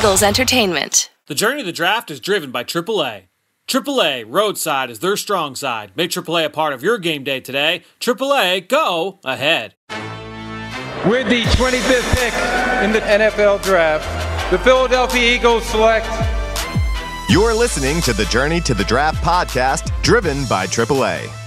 Eagles Entertainment. The journey of the draft is driven by AAA. AAA Roadside is their strong side. Make AAA a a part of your game day today. AAA, go ahead. With the 25th pick in the NFL Draft, the Philadelphia Eagles select. You're listening to the Journey to the Draft podcast, driven by AAA.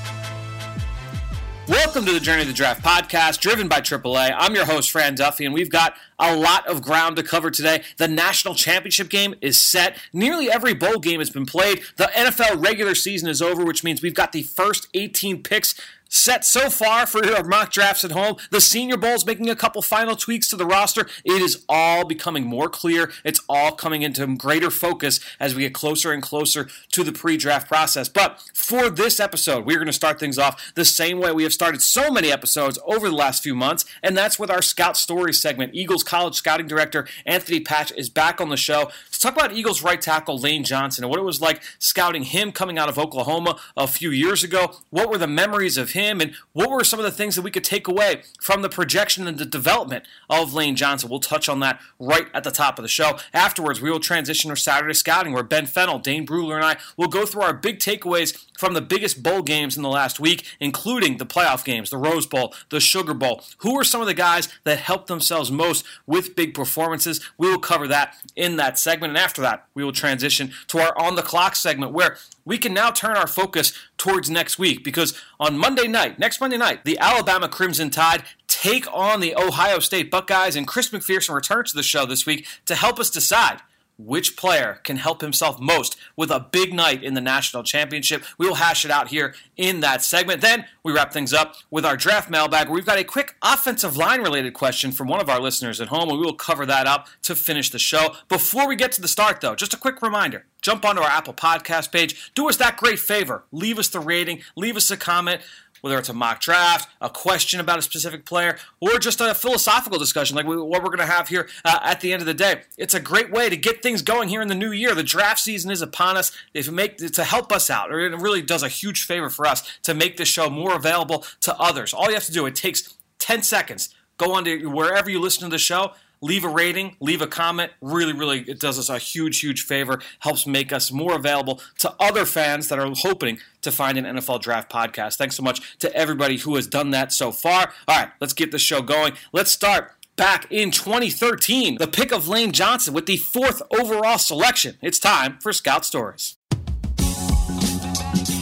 Welcome to the Journey to the Draft podcast, driven by AAA. I'm your host, Fran Duffy, and we've got a lot of ground to cover today. The national championship game is set. Nearly every bowl game has been played. The NFL regular season is over, which means we've got the first 18 picks set so far for your mock drafts at home. The Senior Bowl is making a couple final tweaks to the roster. It is all becoming more clear. It's all coming into greater focus as we get closer and closer to the pre draft process. But for this episode, we're going to start things off the same way we have started so many episodes over the last few months, and that's with our Scout Story segment. Eagles College Scouting Director Anthony Patch is back on the show to talk about Eagles right tackle Lane Johnson and what it was like scouting him coming out of Oklahoma a few years ago. What were the memories of him? Him and what were some of the things that we could take away from the projection and the development of Lane Johnson. We'll touch on that right at the top of the show. Afterwards, we will transition to Saturday scouting where Ben Fennell, Dane Brugler, and I will go through our big takeaways from the biggest bowl games in the last week, including the playoff games, the Rose Bowl, the Sugar Bowl. Who are some of the guys that helped themselves most with big performances? We will cover that in that segment. And after that, we will transition to our on the clock segment where we can now turn our focus towards next week because on Monday night, next Monday night, the Alabama Crimson Tide take on the Ohio State Buckeyes, and Chris McPherson returns to the show this week to help us decide which player can help himself most with a big night in the national championship. We will hash it out here in that segment. Then we wrap things up with our draft mailbag where we've got a quick offensive line related question from one of our listeners at home, and we will cover that up to finish the show. Before we get to the start, though, just a quick reminder jump onto our Apple Podcast page, do us that great favor, leave us the rating, leave us a comment whether it's a mock draft, a question about a specific player, or just a philosophical discussion like what we're going to have here uh, at the end of the day. It's a great way to get things going here in the new year. The draft season is upon us. If make to help us out, or it really does a huge favor for us to make this show more available to others. All you have to do it takes 10 seconds. Go on to wherever you listen to the show leave a rating, leave a comment. Really, really, it does us a huge, huge favor. Helps make us more available to other fans that are hoping to find an NFL draft podcast. Thanks so much to everybody who has done that so far. All right, let's get the show going. Let's start back in 2013. The pick of Lane Johnson with the fourth overall selection. It's time for Scout Stories.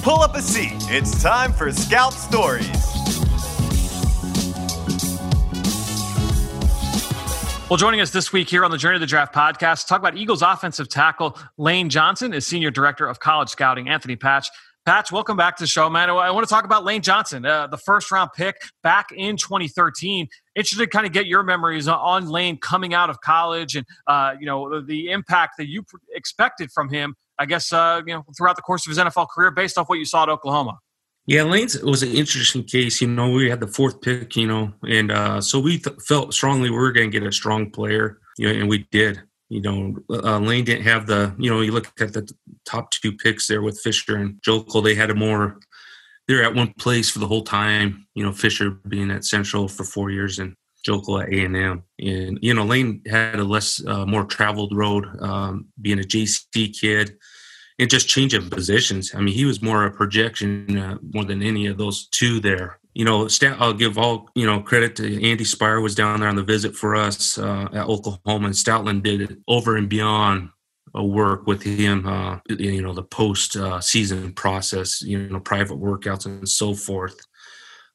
Pull up a seat. It's time for Scout Stories. Well, joining us this week here on the Journey of the Draft podcast, talk about Eagles offensive tackle Lane Johnson is Senior Director of College Scouting Anthony Patch. Patch, welcome back to the show, man. I want to talk about Lane Johnson, uh, the first round pick back in 2013. Interested to kind of get your memories on Lane coming out of college and uh, you know the impact that you expected from him. I guess uh, you know throughout the course of his NFL career, based off what you saw at Oklahoma. Yeah, Lane's was an interesting case. You know, we had the fourth pick, you know, and uh, so we th- felt strongly we were going to get a strong player, you know, and we did. You know, uh, Lane didn't have the, you know, you look at the top two picks there with Fisher and Joeckel, they had a more, they're at one place for the whole time. You know, Fisher being at Central for four years and Joeckel at A and M, and you know, Lane had a less, uh, more traveled road, um, being a JC kid just changing positions. I mean, he was more a projection uh, more than any of those two there. You know, I'll give all you know credit to Andy Speyer was down there on the visit for us uh, at Oklahoma, and Stoutland did it over and beyond a work with him. Uh, you know, the post uh, season process, you know, private workouts and so forth.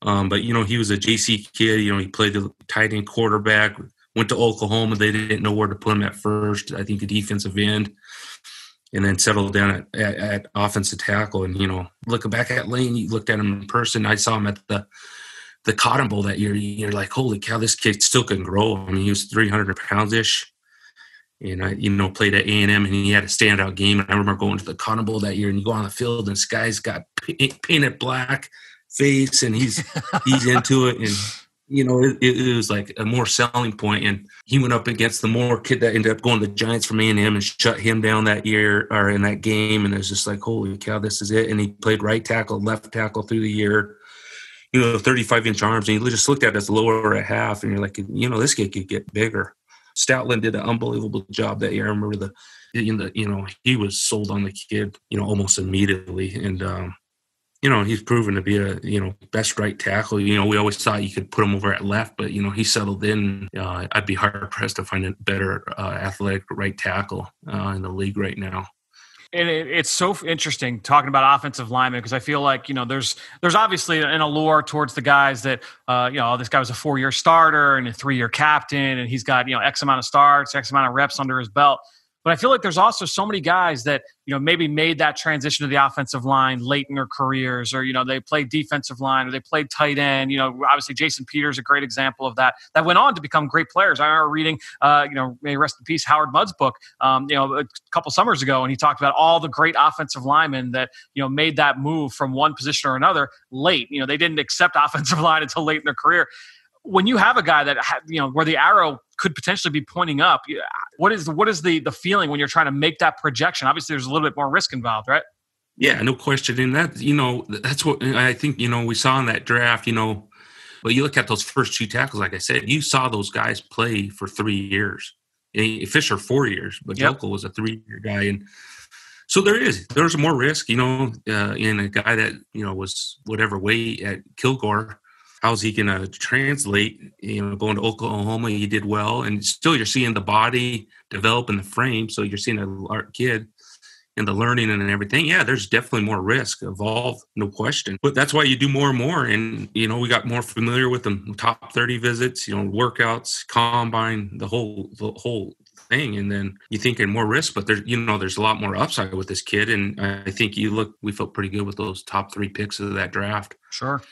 Um, but you know, he was a JC kid. You know, he played the tight end quarterback. Went to Oklahoma. They didn't know where to put him at first. I think a defensive end and then settled down at, at, at, offensive tackle. And you know, looking back at Lane, you looked at him in person. I saw him at the the Cotton Bowl that year. You're like, holy cow, this kid still can grow. I mean, he was 300 pounds ish, and I, you know, played at A and M, and he had a standout game. And I remember going to the Cotton Bowl that year, and you go on the field, and this guy's got painted black face, and he's he's into it, and you know, it, it, was like a more selling point. And he went up against the more kid that ended up going to the Giants from A and shut him down that year or in that game. And it was just like, holy cow, this is it. And he played right tackle, left tackle through the year. You know, 35 inch arms, and you just looked at it as lower at half, and you're like, you know, this kid could get bigger. Stoutland did an unbelievable job that year. I remember the you know, he was sold on the kid, you know, almost immediately, and um, you know, he's proven to be a you know best right tackle. You know, we always thought you could put him over at left, but you know, he settled in. Uh, I'd be hard pressed to find a better uh, athletic right tackle uh, in the league right now and it, it's so interesting talking about offensive linemen because I feel like you know there's there's obviously an allure towards the guys that uh, you know oh, this guy was a four year starter and a three year captain and he's got you know X amount of starts, X amount of reps under his belt. But I feel like there's also so many guys that you know maybe made that transition to the offensive line late in their careers, or you know they played defensive line or they played tight end. You know, obviously Jason Peters a great example of that. That went on to become great players. I remember reading, uh, you know, may rest in peace, Howard Mudd's book, um, you know, a couple summers ago, and he talked about all the great offensive linemen that you know made that move from one position or another late. You know, they didn't accept offensive line until late in their career when you have a guy that you know where the arrow could potentially be pointing up, what is what is the the feeling when you're trying to make that projection? Obviously, there's a little bit more risk involved, right? Yeah, no question. And that you know that's what I think. You know, we saw in that draft. You know, but you look at those first two tackles. Like I said, you saw those guys play for three years. Fisher four years, but yep. Joeckel was a three year guy, and so there is there's more risk. You know, uh, in a guy that you know was whatever weight at Kilgore how's he going to translate? You know, going to Oklahoma, he did well, and still you're seeing the body develop in the frame. So you're seeing a kid and the learning and everything. Yeah, there's definitely more risk involved, no question. But that's why you do more and more. And you know, we got more familiar with the top 30 visits, you know, workouts, combine, the whole the whole thing and then you think in more risk but there's you know there's a lot more upside with this kid and i think you look we felt pretty good with those top three picks of that draft sure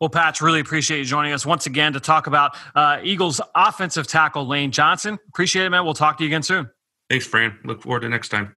well, Patch, really appreciate you joining us once again to talk about uh, Eagles offensive tackle Lane Johnson. Appreciate it, man. We'll talk to you again soon. Thanks, Fran. Look forward to next time.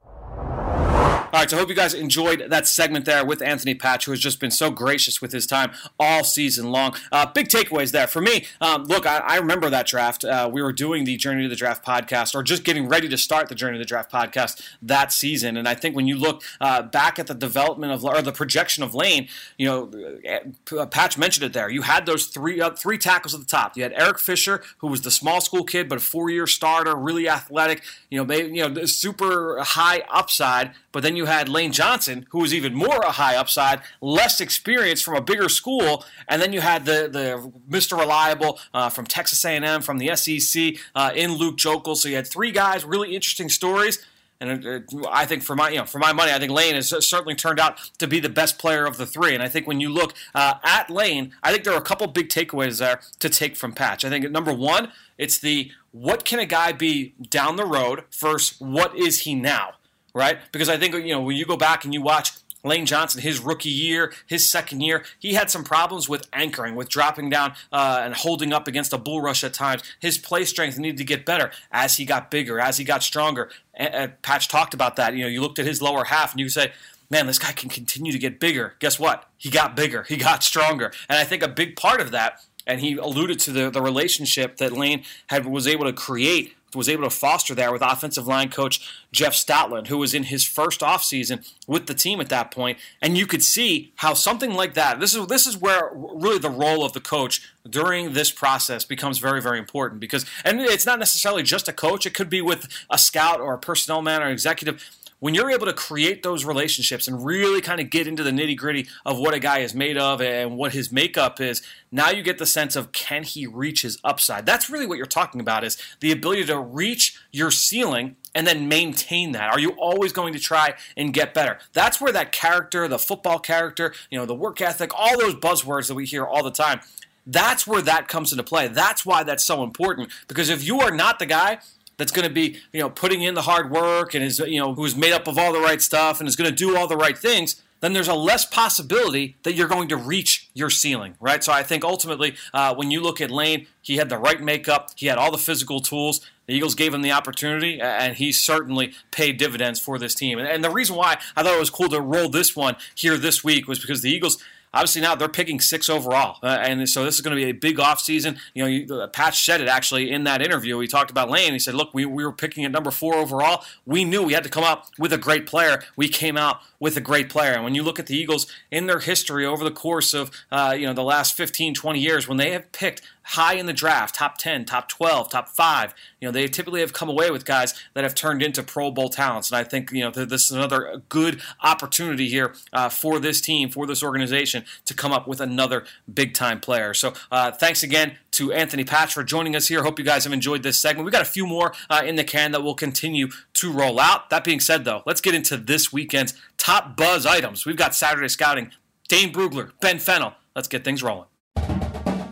All right, so I hope you guys enjoyed that segment there with Anthony Patch, who has just been so gracious with his time all season long. Uh, big takeaways there for me. Um, look, I, I, remember that draft. Uh, we were doing the Journey to the Draft podcast, or just getting ready to start the Journey to the Draft podcast that season. And I think when you look uh, back at the development of or the projection of Lane, you know, uh, Patch mentioned it there. You had those three uh, three tackles at the top. You had Eric Fisher, who was the small school kid but a four year starter, really athletic. You know, maybe, you know, super high upside but then you had Lane Johnson, who was even more a high upside, less experience from a bigger school, and then you had the the Mr. Reliable uh, from Texas A&M, from the SEC, uh, in Luke Joeckel. So you had three guys, really interesting stories. And I think for my you know for my money, I think Lane has certainly turned out to be the best player of the three. And I think when you look uh, at Lane, I think there are a couple big takeaways there to take from Patch. I think number one, it's the what can a guy be down the road versus what is he now right? Because I think you know when you go back and you watch Lane Johnson, his rookie year, his second year, he had some problems with anchoring, with dropping down uh, and holding up against a bull rush at times. His play strength needed to get better as he got bigger, as he got stronger. And, and Patch talked about that. You know, you looked at his lower half and you say, man, this guy can continue to get bigger. Guess what? He got bigger. He got stronger. And I think a big part of that, and he alluded to the, the relationship that Lane had was able to create was able to foster there with offensive line coach Jeff Stoutland, who was in his first offseason with the team at that point. And you could see how something like that, this is this is where really the role of the coach during this process becomes very, very important because and it's not necessarily just a coach, it could be with a scout or a personnel man or executive when you're able to create those relationships and really kind of get into the nitty gritty of what a guy is made of and what his makeup is, now you get the sense of can he reach his upside? That's really what you're talking about is the ability to reach your ceiling and then maintain that. Are you always going to try and get better? That's where that character, the football character, you know, the work ethic, all those buzzwords that we hear all the time, that's where that comes into play. That's why that's so important because if you are not the guy that's going to be you know putting in the hard work and is you know who's made up of all the right stuff and is going to do all the right things then there's a less possibility that you're going to reach your ceiling, right? So I think ultimately, uh, when you look at Lane, he had the right makeup, he had all the physical tools. The Eagles gave him the opportunity, and he certainly paid dividends for this team. And the reason why I thought it was cool to roll this one here this week was because the Eagles obviously now they're picking six overall, uh, and so this is going to be a big offseason. You know, you, uh, Patch said it actually in that interview. He talked about Lane. He said, "Look, we, we were picking at number four overall. We knew we had to come up with a great player. We came out with a great player. And when you look at the Eagles in their history over the course of uh, you know the last 15, 20 years, when they have picked high in the draft, top 10, top 12, top 5. You know, they typically have come away with guys that have turned into Pro Bowl talents. And I think, you know, this is another good opportunity here uh, for this team, for this organization to come up with another big time player. So uh, thanks again to Anthony Patch for joining us here. Hope you guys have enjoyed this segment. We've got a few more uh, in the can that will continue to roll out. That being said, though, let's get into this weekend's top buzz items. We've got Saturday Scouting, Dane Brugler, Ben Fennell. Let's get things rolling.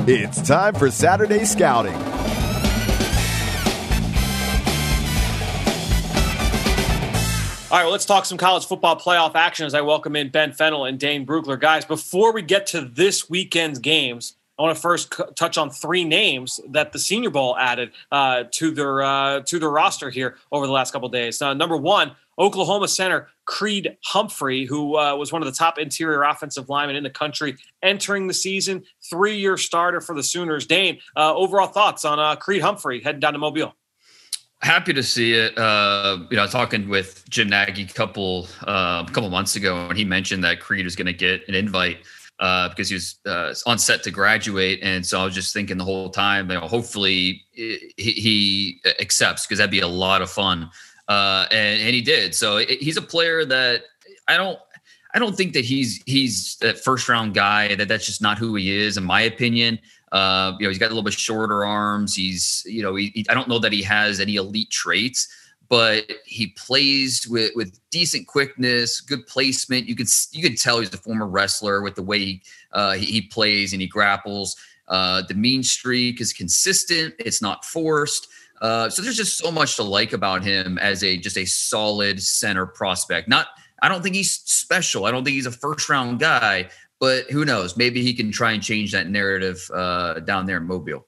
It's time for Saturday Scouting. All right, well, let's talk some college football playoff action as I welcome in Ben Fennell and Dane Brugler. Guys, before we get to this weekend's games, I want to first c- touch on three names that the Senior Bowl added uh, to their uh, to their roster here over the last couple days. Uh, number one, Oklahoma center Creed Humphrey, who uh, was one of the top interior offensive linemen in the country entering the season, three year starter for the Sooners. Dane, uh, overall thoughts on uh, Creed Humphrey heading down to Mobile? Happy to see it. Uh, you know, talking with Jim Nagy a couple uh, couple months ago, and he mentioned that Creed was going to get an invite uh, because he was uh, on set to graduate, and so I was just thinking the whole time, you know, hopefully he, he accepts because that'd be a lot of fun uh, and and he did. So it, he's a player that I don't. I don't think that he's he's that first round guy. That that's just not who he is, in my opinion. Uh, you know, he's got a little bit shorter arms. He's, you know, he, he, I don't know that he has any elite traits, but he plays with with decent quickness, good placement. You could you could tell he's a former wrestler with the way he uh, he, he plays and he grapples. Uh, the mean streak is consistent. It's not forced. Uh, so there's just so much to like about him as a just a solid center prospect. Not, I don't think he's special. I don't think he's a first round guy, but who knows? Maybe he can try and change that narrative uh, down there in Mobile.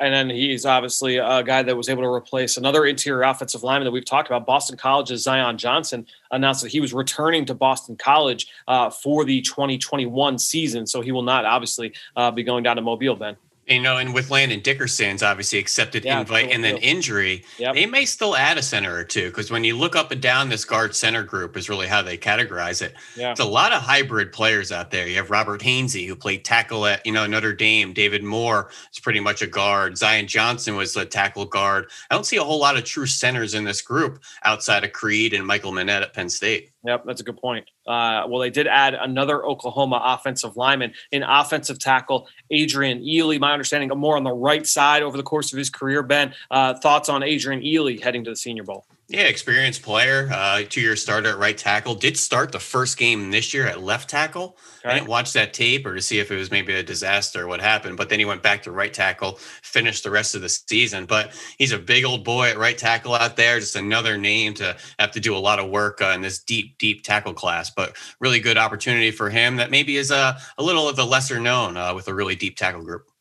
And then he's obviously a guy that was able to replace another interior offensive lineman that we've talked about. Boston College's Zion Johnson announced that he was returning to Boston College uh, for the 2021 season. So he will not obviously uh, be going down to Mobile, Ben you know, and with Landon Dickerson's obviously accepted yeah, invite and then injury, yep. they may still add a center or two because when you look up and down this guard center group is really how they categorize it. Yeah. It's a lot of hybrid players out there. You have Robert Hainsey who played tackle at you know Notre Dame. David Moore is pretty much a guard. Zion Johnson was a tackle guard. I don't see a whole lot of true centers in this group outside of Creed and Michael Menet at Penn State. Yep, that's a good point. Uh, well, they did add another Oklahoma offensive lineman in offensive tackle Adrian Ealy. My understanding, more on the right side over the course of his career. Ben, uh, thoughts on Adrian Ealy heading to the Senior Bowl? Yeah, experienced player, uh, two year starter at right tackle. Did start the first game this year at left tackle. Okay. I didn't watch that tape or to see if it was maybe a disaster or what happened, but then he went back to right tackle, finished the rest of the season. But he's a big old boy at right tackle out there. Just another name to have to do a lot of work uh, in this deep, deep tackle class. But really good opportunity for him that maybe is a, a little of the lesser known uh, with a really deep tackle group.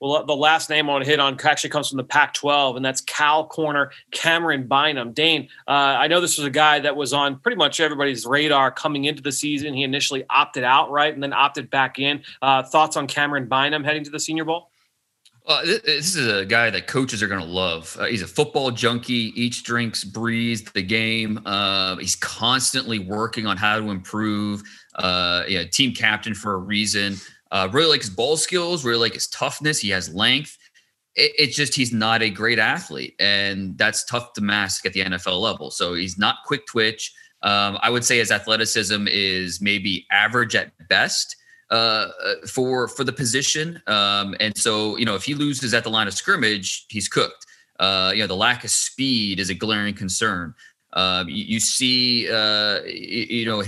Well, the last name I want to hit on actually comes from the Pac 12, and that's Cal corner Camryn Bynum. Dane, uh, I know this was a guy that was on pretty much everybody's radar coming into the season. He initially opted out, right, and then opted back in. Uh, thoughts on Camryn Bynum heading to the Senior Bowl? This is a guy that coaches are going to love. Uh, he's a football junkie, eats, drinks, breathes the game. Uh, he's constantly working on how to improve. Uh, yeah, team captain for a reason. Uh, really like his ball skills, really like his toughness. He has length. It, it's just he's not a great athlete, and that's tough to mask at the NFL level. So he's not quick twitch. Um, I would say his athleticism is maybe average at best uh, for for the position. Um, and so you know if he loses at the line of scrimmage, he's cooked. Uh, you know the lack of speed is a glaring concern. Um, you, you, see, uh, you, you, know,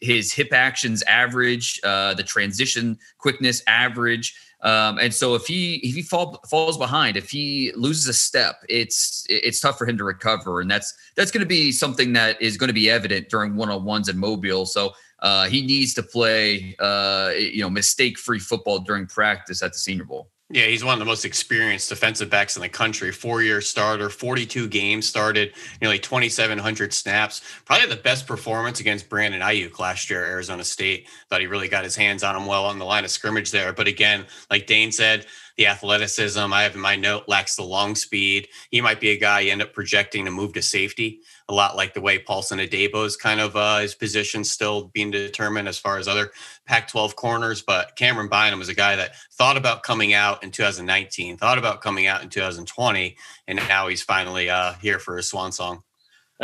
his hip actions average, uh, the transition quickness average. Um, and so if he if he fall, falls behind, if he loses a step, it's it's tough for him to recover, and that's that's going to be something that is going to be evident during one on ones in Mobile. So uh, he needs to play, uh, you know, mistake free football during practice at the Senior Bowl. Yeah, he's one of the most experienced defensive backs in the country. Four year starter, 42 games started, nearly 2,700 snaps. Probably the best performance against Brandon Aiyuk last year Arizona State. Thought he really got his hands on him well on the line of scrimmage there. But again, like Dane said, the athleticism. I have in my note lacks the long speed. He might be a guy you end up projecting to move to safety, a lot like the way Paulson Adebo is kind of uh, his position still being determined as far as other Pac-12 corners. But Camryn Bynum was a guy that thought about coming out in 2019, thought about coming out in 2020, and now he's finally uh, here for his swan song.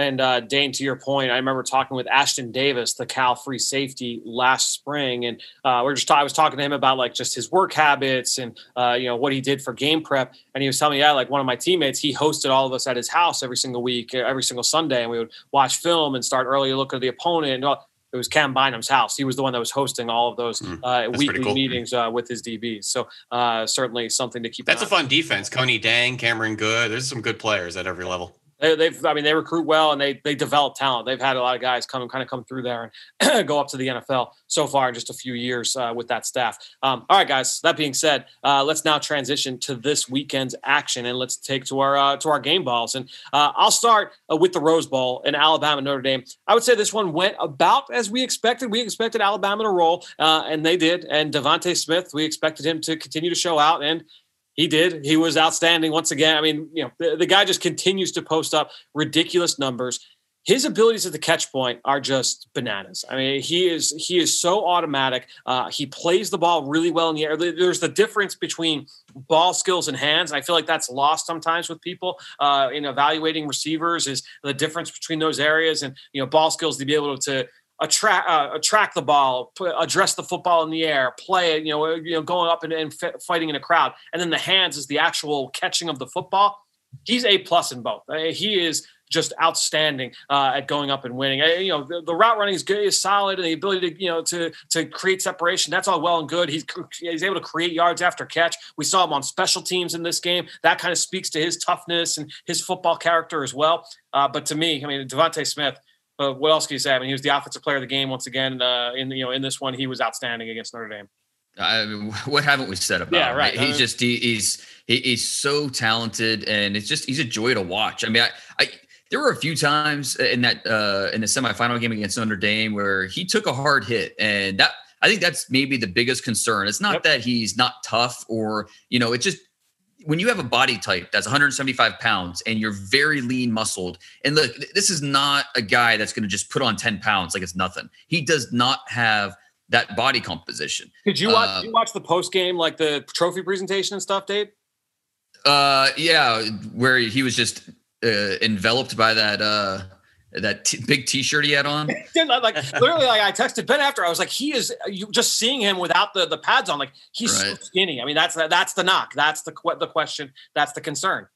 And uh, Dane, to your point, I remember talking with Ashtyn Davis, the Cal free safety, last spring, and uh, we're just I was talking to him about like just his work habits and uh, you know what he did for game prep, and he was telling me, yeah, like one of my teammates, he hosted all of us at his house every single week, every single Sunday, and we would watch film and start early look at the opponent. And it was Cam Bynum's house. He was the one that was hosting all of those mm, uh, weekly cool. meetings uh, with his DBs. So uh, certainly something to keep. That's a fun defense. Kuony Deng, Cameron Goode. There's some good players at every level. They, have I mean, they recruit well and they they develop talent. They've had a lot of guys come kind of come through there and go up to the NFL so far in just a few years uh, with that staff. Um, all right, guys. That being said, uh, let's now transition to this weekend's action and let's take to our uh, to our game balls. And uh, I'll start uh, with the Rose Bowl in Alabama Notre Dame. I would say this one went about as we expected. We expected Alabama to roll, uh, and they did. And DeVonta Smith, we expected him to continue to show out and he did. He was outstanding once again. I mean, you know, the, the, guy just continues to post up ridiculous numbers. His abilities at the catch point are just bananas. I mean, he is he is so automatic. Uh, he plays the ball really well in the air. There's the difference between ball skills and hands. And I feel like that's lost sometimes with people uh, in evaluating receivers. Is the difference between those areas and you know ball skills to be able to attract uh, attract the ball, address the football in the air, play it, you know, you know, going up and, and f- fighting in a crowd, and then the hands is the actual catching of the football. He's a plus in both. He is just outstanding uh, at going up and winning. You know, the, the, route running is good, is solid, and the ability to you know to to create separation. That's all well and good. He's he's able to create yards after catch. We saw him on special teams in this game. That kind of speaks to his toughness and his football character as well. Uh, but to me, I mean, DeVonta Smith but what else can you say? I mean, he was the offensive player of the game once again. Uh, in you know, in this one, he was outstanding against Notre Dame. I mean, what haven't we said about? Yeah, right. Him? He's just he, he's he, he's so talented, and it's just he's a joy to watch. I mean, I, I there were a few times in that uh, in the semifinal game against Notre Dame where he took a hard hit, and that I think that's maybe the biggest concern. It's not yep. that he's not tough, or you know, it's just when you have a body type that's 175 pounds and you're very lean muscled, and look, this is not a guy that's going to just put on 10 pounds like it's nothing. He does not have that body composition. Did you watch? Uh, did you watch the post game, like the trophy presentation and stuff, Dave? Uh, yeah, where he was just uh, enveloped by that uh that t- big T-shirt he had on. like literally, like I texted Ben after. I was like, he is. You just seeing him without the the pads on, like he's right. so skinny. I mean, that's that's the knock. That's the the question. That's the concern.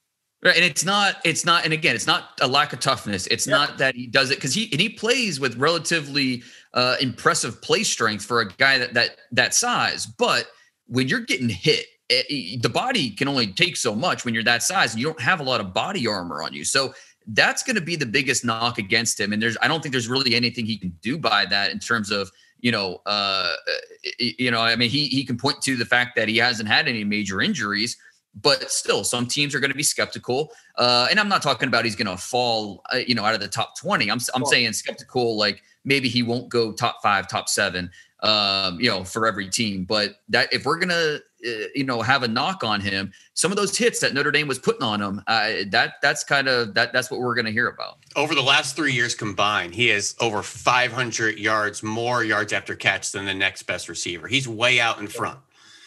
Right, and it's not. It's not. And again, it's not a lack of toughness. It's yep. not that he does it because he and he plays with relatively uh, impressive play strength for a guy that that that size. But when you're getting hit it, it, the body can only take so much when you're that size and you don't have a lot of body armor on you. So that's going to be the biggest knock against him. And there's, I don't think there's really anything he can do by that in terms of, you know, uh, you know, I mean, he he can point to the fact that he hasn't had any major injuries, but still, some teams are going to be skeptical. Uh, and I'm not talking about he's going to fall, uh, you know, out of the top 20. I'm I'm saying skeptical, like maybe he won't go top five, top seven, um, you know, for every team. But that if we're gonna you know have a knock on him some of those hits that notre dame was putting on him uh, that that's kind of that that's what we're going to hear about. Over the last three years combined he has over 500 yards more yards after catch than the next best receiver. He's way out in front.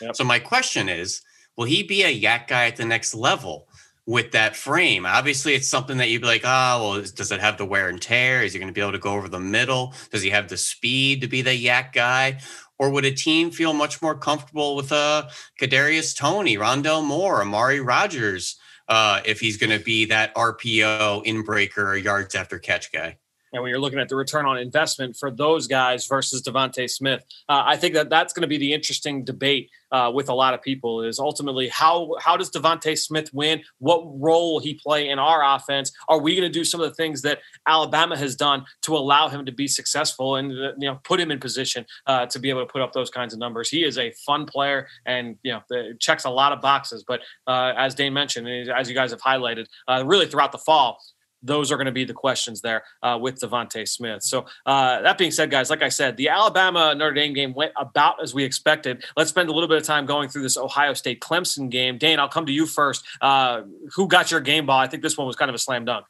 Yep. so my question is will he be a YAC guy at the next level with that frame? Obviously it's something that you'd be like oh well does it have the wear and tear? Is he going to be able to go over the middle? Does he have the speed to be the YAC guy or would a team feel much more comfortable with uh, Kadarius Toney, Rondale Moore, Amari Rodgers, uh, if he's going to be that RPO in inbreaker, yards after catch guy? And when you're looking at the return on investment for those guys versus DeVonta Smith, uh, I think that that's going to be the interesting debate uh, with a lot of people. Is ultimately how how does DeVonta Smith win? What role he play in our offense? Are we going to do some of the things that Alabama has done to allow him to be successful and uh, you know put him in position uh, to be able to put up those kinds of numbers? He is a fun player and you know checks a lot of boxes. But uh, as Dane mentioned, as you guys have highlighted, uh, really throughout the fall those are going to be the questions there uh, with DeVonta Smith. So uh, that being said, guys, like I said, the Alabama Notre Dame game went about as we expected. Let's spend a little bit of time going through this Ohio State Clemson game. Dane, I'll come to you first. Uh, who got your game ball? I think this one was kind of a slam dunk.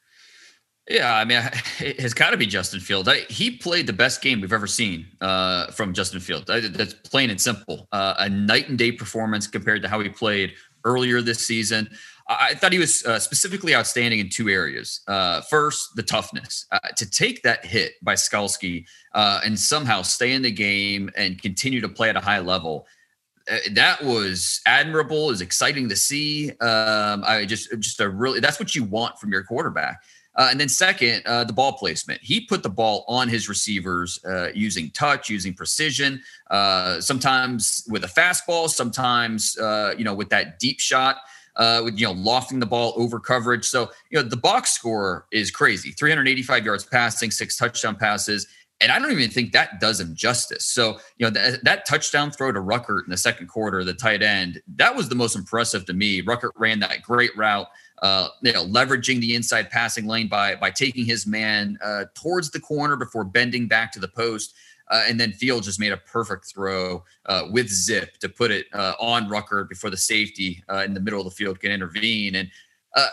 Yeah, I mean, it has got to be Justin Fields. I, he played the best game we've ever seen uh, from Justin Fields. I, that's plain and simple. Uh, a night and day performance compared to how he played earlier this season. I, thought he was uh, specifically outstanding in two areas. Uh, first, the toughness uh, to take that hit by Skalski uh, and somehow stay in the game and continue to play at a high level that was admirable. Is exciting to see. Um, I just just a really that's what you want from your quarterback. Uh, and then second, uh, the ball placement. He put the ball on his receivers uh, using touch, using precision. Uh, sometimes with a fastball, sometimes uh, you know with that deep shot, uh, with you know lofting the ball over coverage. So you know the box score is crazy: 385 yards passing, six touchdown passes. And I don't even think that does him justice. So, you know, that, that touchdown throw to Ruckert in the second quarter, the tight end, that was the most impressive to me. Ruckert ran that great route uh, you know, leveraging the inside passing lane by by taking his man uh, towards the corner before bending back to the post. Uh, and then Field just made a perfect throw uh, with zip to put it uh, on Rucker before the safety uh, in the middle of the field can intervene. And uh,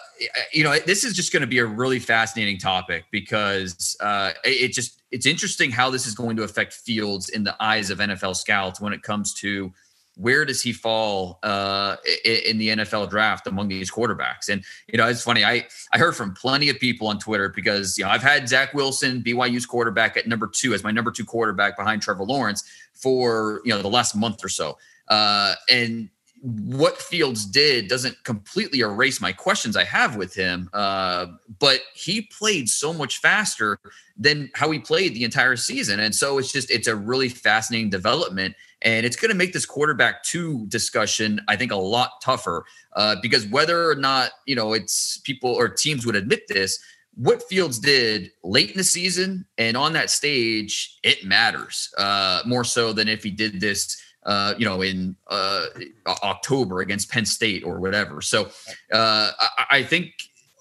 you know, this is just going to be a really fascinating topic because uh, it just it's interesting how this is going to affect Fields in the eyes of NFL scouts when it comes to where does he fall uh, in the NFL draft among these quarterbacks? And you know, it's funny. I I heard from plenty of people on Twitter because you know I've had Zach Wilson, BYU's quarterback, at number two as my number two quarterback behind Trevor Lawrence for you know the last month or so. Uh, and what Fields did doesn't completely erase my questions I have with him, uh, but he played so much faster than how he played the entire season, and so it's just it's a really fascinating development, and it's going to make this quarterback two discussion I think a lot tougher uh, because whether or not you know it's people or teams would admit this, what Fields did late in the season and on that stage, it matters uh, more so than if he did this uh, you know, in uh, October against Penn State or whatever. So uh, I, I, think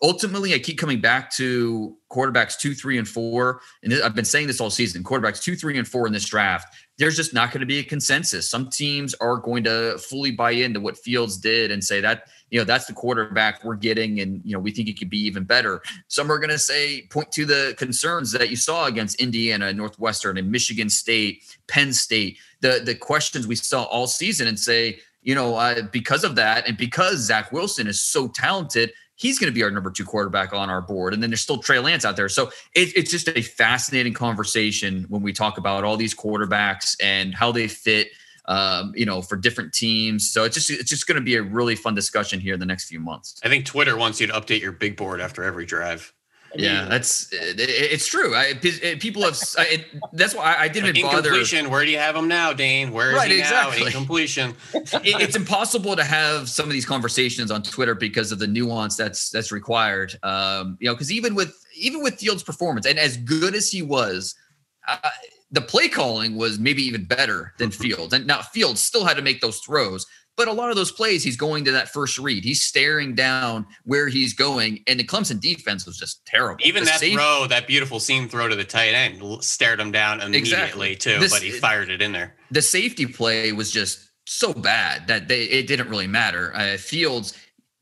ultimately I keep coming back to quarterbacks two, three, and four. And I've been saying this all season quarterbacks two, three, and four in this draft. There's just not going to be a consensus. Some teams are going to fully buy into what Fields did and say that you know that's the quarterback we're getting and you know we think it could be even better some are going to say point to the concerns that you saw against indiana northwestern and michigan state penn state the the questions we saw all season and say you know uh, because of that and because zach wilson is so talented he's going to be our number two quarterback on our board. And then there's still Trey Lance out there. So it, it's just a fascinating conversation when we talk about all these quarterbacks and how they fit um, you know, for different teams. So it's just it's just going to be a really fun discussion here in the next few months. I think Twitter wants you to update your big board after every drive. Yeah, that's it's true. I, people have. it, that's why I didn't like bother. Incompletion. Where do you have him now, Dane? Where is right, he exactly. now? Incompletion. it, it's impossible to have some of these conversations on Twitter because of the nuance that's that's required. Um, you know, because even with even with Fields' performance and as good as he was, uh, the play calling was maybe even better than Fields. And now Fields still had to make those throws, but a lot of those plays, he's going to that first read. He's staring down where he's going, and the Clemson defense was just terrible. Even the that same, throw, that beautiful seam throw to the tight end, stared him down immediately exactly. too. This, but he fired it in there. The safety play was just so bad that they, it didn't really matter. Uh, Fields,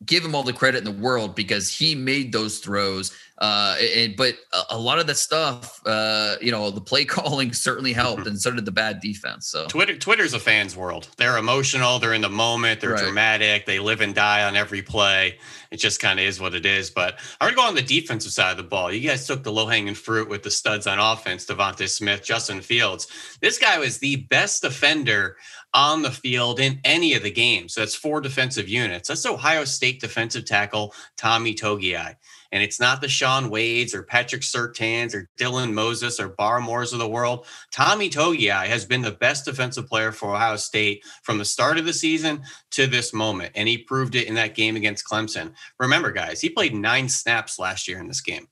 give him all the credit in the world because he made those throws. Uh, but a, a, lot of the stuff, uh, you know, the play calling certainly helped, and so did the bad defense. So Twitter, Twitter's a fan's world. They're emotional. They're in the moment. They're right. dramatic. They live and die on every play. It just kind of is what it is. But I to go on the defensive side of the ball. You guys took the low hanging fruit with the studs on offense: DeVonta Smith, Justin Fields. This guy was the best defender on the field in any of the games. So that's four defensive units. That's Ohio State defensive tackle Tommy Togiai. And it's not the Shaun Wades or Patrick Surtains or Dylan Moses or Barmore's of the world. Tommy Togiai has been the best defensive player for Ohio State from the start of the season to this moment. And he proved it in that game against Clemson. Remember, guys, he played nine snaps last year in this game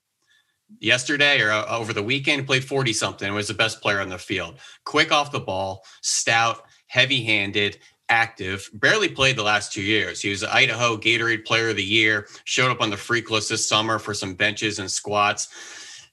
yesterday or uh, over the weekend, played 40 something, was the best player on the field. Quick off the ball, stout, heavy handed, active, barely played the last two years. He was Idaho Gatorade Player of the Year, showed up on the freak list this summer for some benches and squats.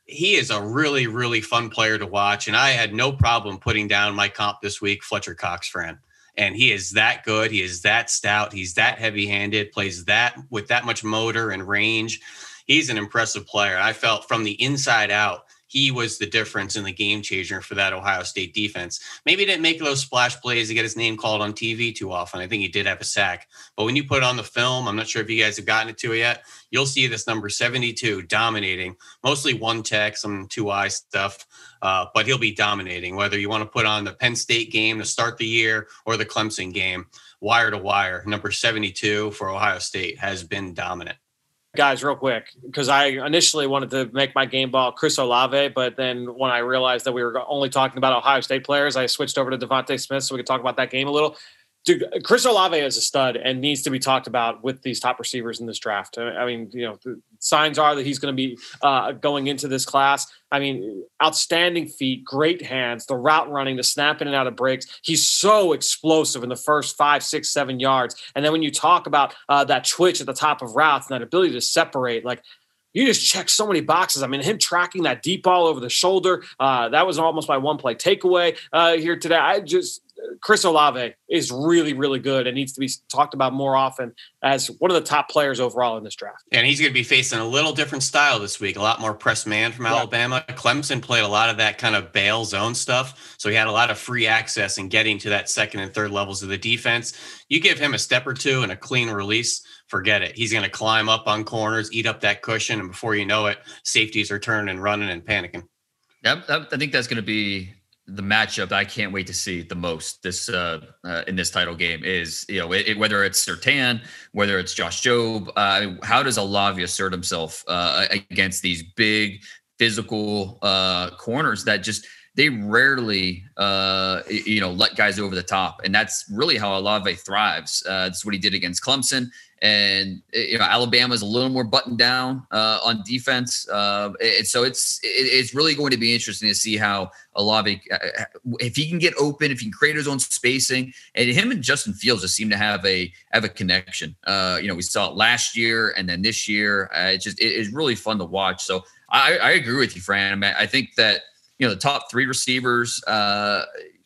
He is a really, really fun player to watch. And I had no problem putting down my comp this week, Fletcher Cox, Friend. And he is that good. He is that stout. He's that heavy handed, plays that with that much motor and range. He's an impressive player. I felt from the inside out he was the difference in the game changer for that Ohio State defense. Maybe he didn't make those splash plays to get his name called on TV too often. I think he did have a sack. But when you put on the film, I'm not sure if you guys have gotten it to it yet, you'll see this number 72 dominating, mostly one tech, some two eye stuff. Uh, but he'll be dominating, whether you want to put on the Penn State game to start the year or the Clemson game, wire to wire. Number 72 for Ohio State has been dominant guys real quick because I initially wanted to make my game ball Chris Olave, but then when I realized that we were only talking about Ohio State players, I switched over to DeVonta Smith so we could talk about that game a little dude, Chris Olave is a stud and needs to be talked about with these top receivers in this draft. I mean, you know, signs are that he's going to be uh, going into this class. I mean, outstanding feet, great hands, the route running, the snapping and out of breaks. He's so explosive in the first five, six, seven yards. And then when you talk about uh, that twitch at the top of routes and that ability to separate, like you just check so many boxes. I mean, him tracking that deep ball over the shoulder, uh, that was almost my one play takeaway uh, here today. I just Chris Olave is really, really good and needs to be talked about more often as one of the top players overall in this draft. And he's going to be facing a little different style this week, a lot more press man from Alabama. Clemson played a lot of that kind of bail zone stuff. So he had a lot of free access and getting to that second and third levels of the defense. You give him a step or two and a clean release, forget it. He's going to climb up on corners, eat up that cushion, and before you know it, safeties are turning and running and panicking. Yep, I think that's going to be the matchup I can't wait to see the most this uh, uh, in this title game is you know it, whether it's Surtain, whether it's Josh Jobe, uh, how does Olave assert himself uh, against these big physical uh, corners that just they rarely uh, you know let guys over the top, and that's really how Olave thrives. that's what he did against Clemson. And you know Alabama is a little more buttoned down on defense, and so it's it's really going to be interesting to see how Olave, uh, uh, if he can get open, if he can create his own spacing, and him and Justin Fields just seem to have a have a connection. Uh, you know, we saw it last year and then this year. Uh, it's just it is really fun to watch. So I, I agree with you, Fran. I, mean, I think that you know the top three receivers. Uh,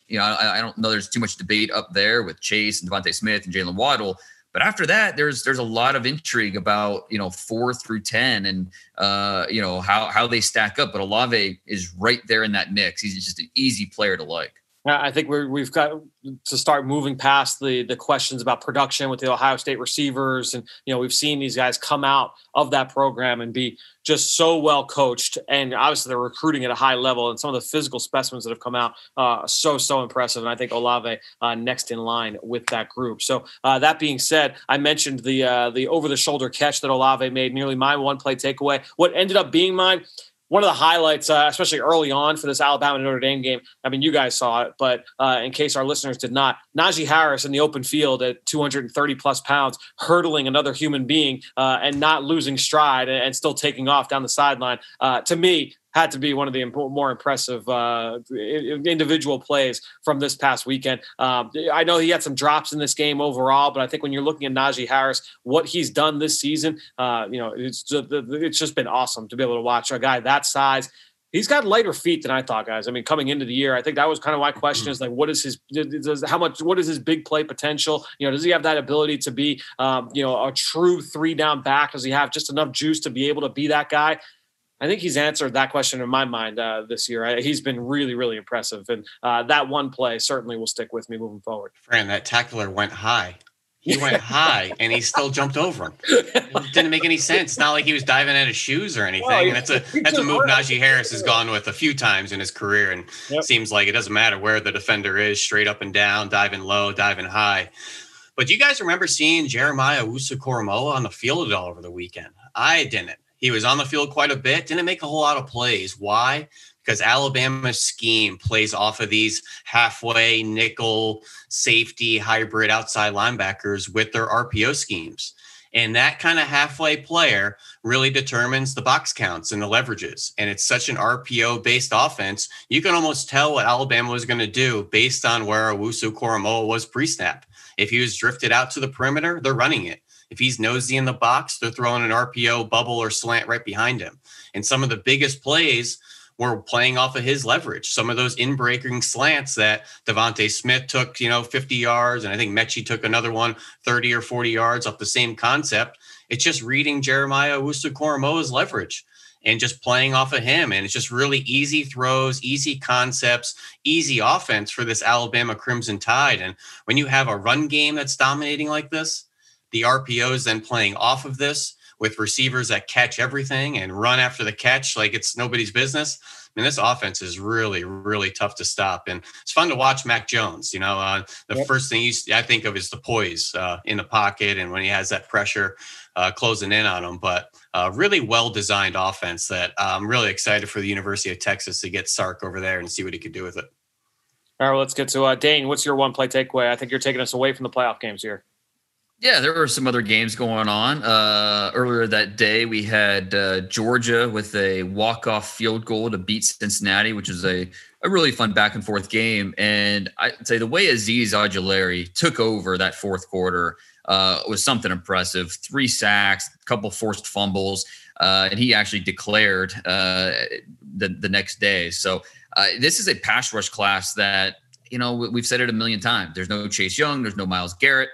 you know, I, I don't know. There's too much debate up there with Chase and DeVonta Smith and Jaylen Waddle. But after that, there's there's a lot of intrigue about you know four through ten and uh, you know how how they stack up. But Olave is right there in that mix. He's just an easy player to like. I think we're, we've got to start moving past the the questions about production with the Ohio State receivers, and you know we've seen these guys come out of that program and be just so well coached, and obviously they're recruiting at a high level, and some of the physical specimens that have come out uh, so so impressive, and I think Olave uh, next in line with that group. So uh, that being said, I mentioned the uh, the over the shoulder catch that Olave made, nearly my one play takeaway. What ended up being mine one of the highlights, uh, especially early on for this Alabama Notre Dame game. I mean, you guys saw it, but uh, in case our listeners did not, Najee Harris in the open field at 230 plus pounds, hurdling another human being uh, and not losing stride and, still taking off down the sideline. Uh, to me, had to be one of the more impressive uh, individual plays from this past weekend. Um, I know he had some drops in this game overall, but I think when you're looking at Najee Harris, what he's done this season, uh, you know, it's it's just been awesome to be able to watch a guy that size. He's got lighter feet than I thought, guys. I mean, coming into the year, I think that was kind of my question: is like, what is his, does, how much, what is his big play potential? You know, does he have that ability to be, um, you know, a true three down back? Does he have just enough juice to be able to be that guy? I think he's answered that question in my mind uh, this year. He's been really, really impressive, and uh, that one play certainly will stick with me moving forward. Fran, that tackler went high. He went high, and he still jumped over him. It didn't make any sense. Not like he was diving at his shoes or anything. Well, that's a that's a move Najee Harris has gone with a few times in his career, and yep. seems like it doesn't matter where the defender is, straight up and down, diving low, diving high. But do you guys remember seeing Jeremiah Owusu-Koramoah on the field at all over the weekend? I didn't. He was on the field quite a bit, didn't make a whole lot of plays. Why? Because Alabama's scheme plays off of these halfway nickel safety hybrid outside linebackers with their RPO schemes. And that kind of halfway player really determines the box counts and the leverages. And it's such an RPO based offense. You can almost tell what Alabama was going to do based on where Owusu-Koramoah was pre snap If he was drifted out to the perimeter, they're running it. If he's nosy in the box, they're throwing an RPO bubble or slant right behind him. And some of the biggest plays were playing off of his leverage. Some of those in-breaking slants that DeVonta Smith took, you know, 50 yards, and I think Metchie took another one 30 or 40 yards off the same concept. It's just reading Jeremiah Owusu-Koramoah's leverage and just playing off of him. And it's just really easy throws, easy concepts, easy offense for this Alabama Crimson Tide. And when you have a run game that's dominating like this, the RPOs then playing off of this with receivers that catch everything and run after the catch like it's nobody's business. I mean, this offense is really, really tough to stop, and it's fun to watch Mac Jones. You know, uh, the yep. first thing you, I think of is the poise uh, in the pocket, and when he has that pressure uh, closing in on him. But uh, really well designed offense that I'm really excited for the University of Texas to get Sark over there and see what he could do with it. All right, well, let's get to uh, Dane. What's your one play takeaway? I think you're taking us away from the playoff games here. Yeah, there were some other games going on. Uh, earlier that day, we had uh, Georgia with a walk-off field goal to beat Cincinnati, which was a, a really fun back and forth game. And I'd say the way Azeez Ojulari took over that fourth quarter uh, was something impressive. Three sacks, a couple forced fumbles, uh, and he actually declared uh, the the next day. So uh, this is a pass rush class that you know we've said it a million times. There's no Chase Young, there's no Myles Garrett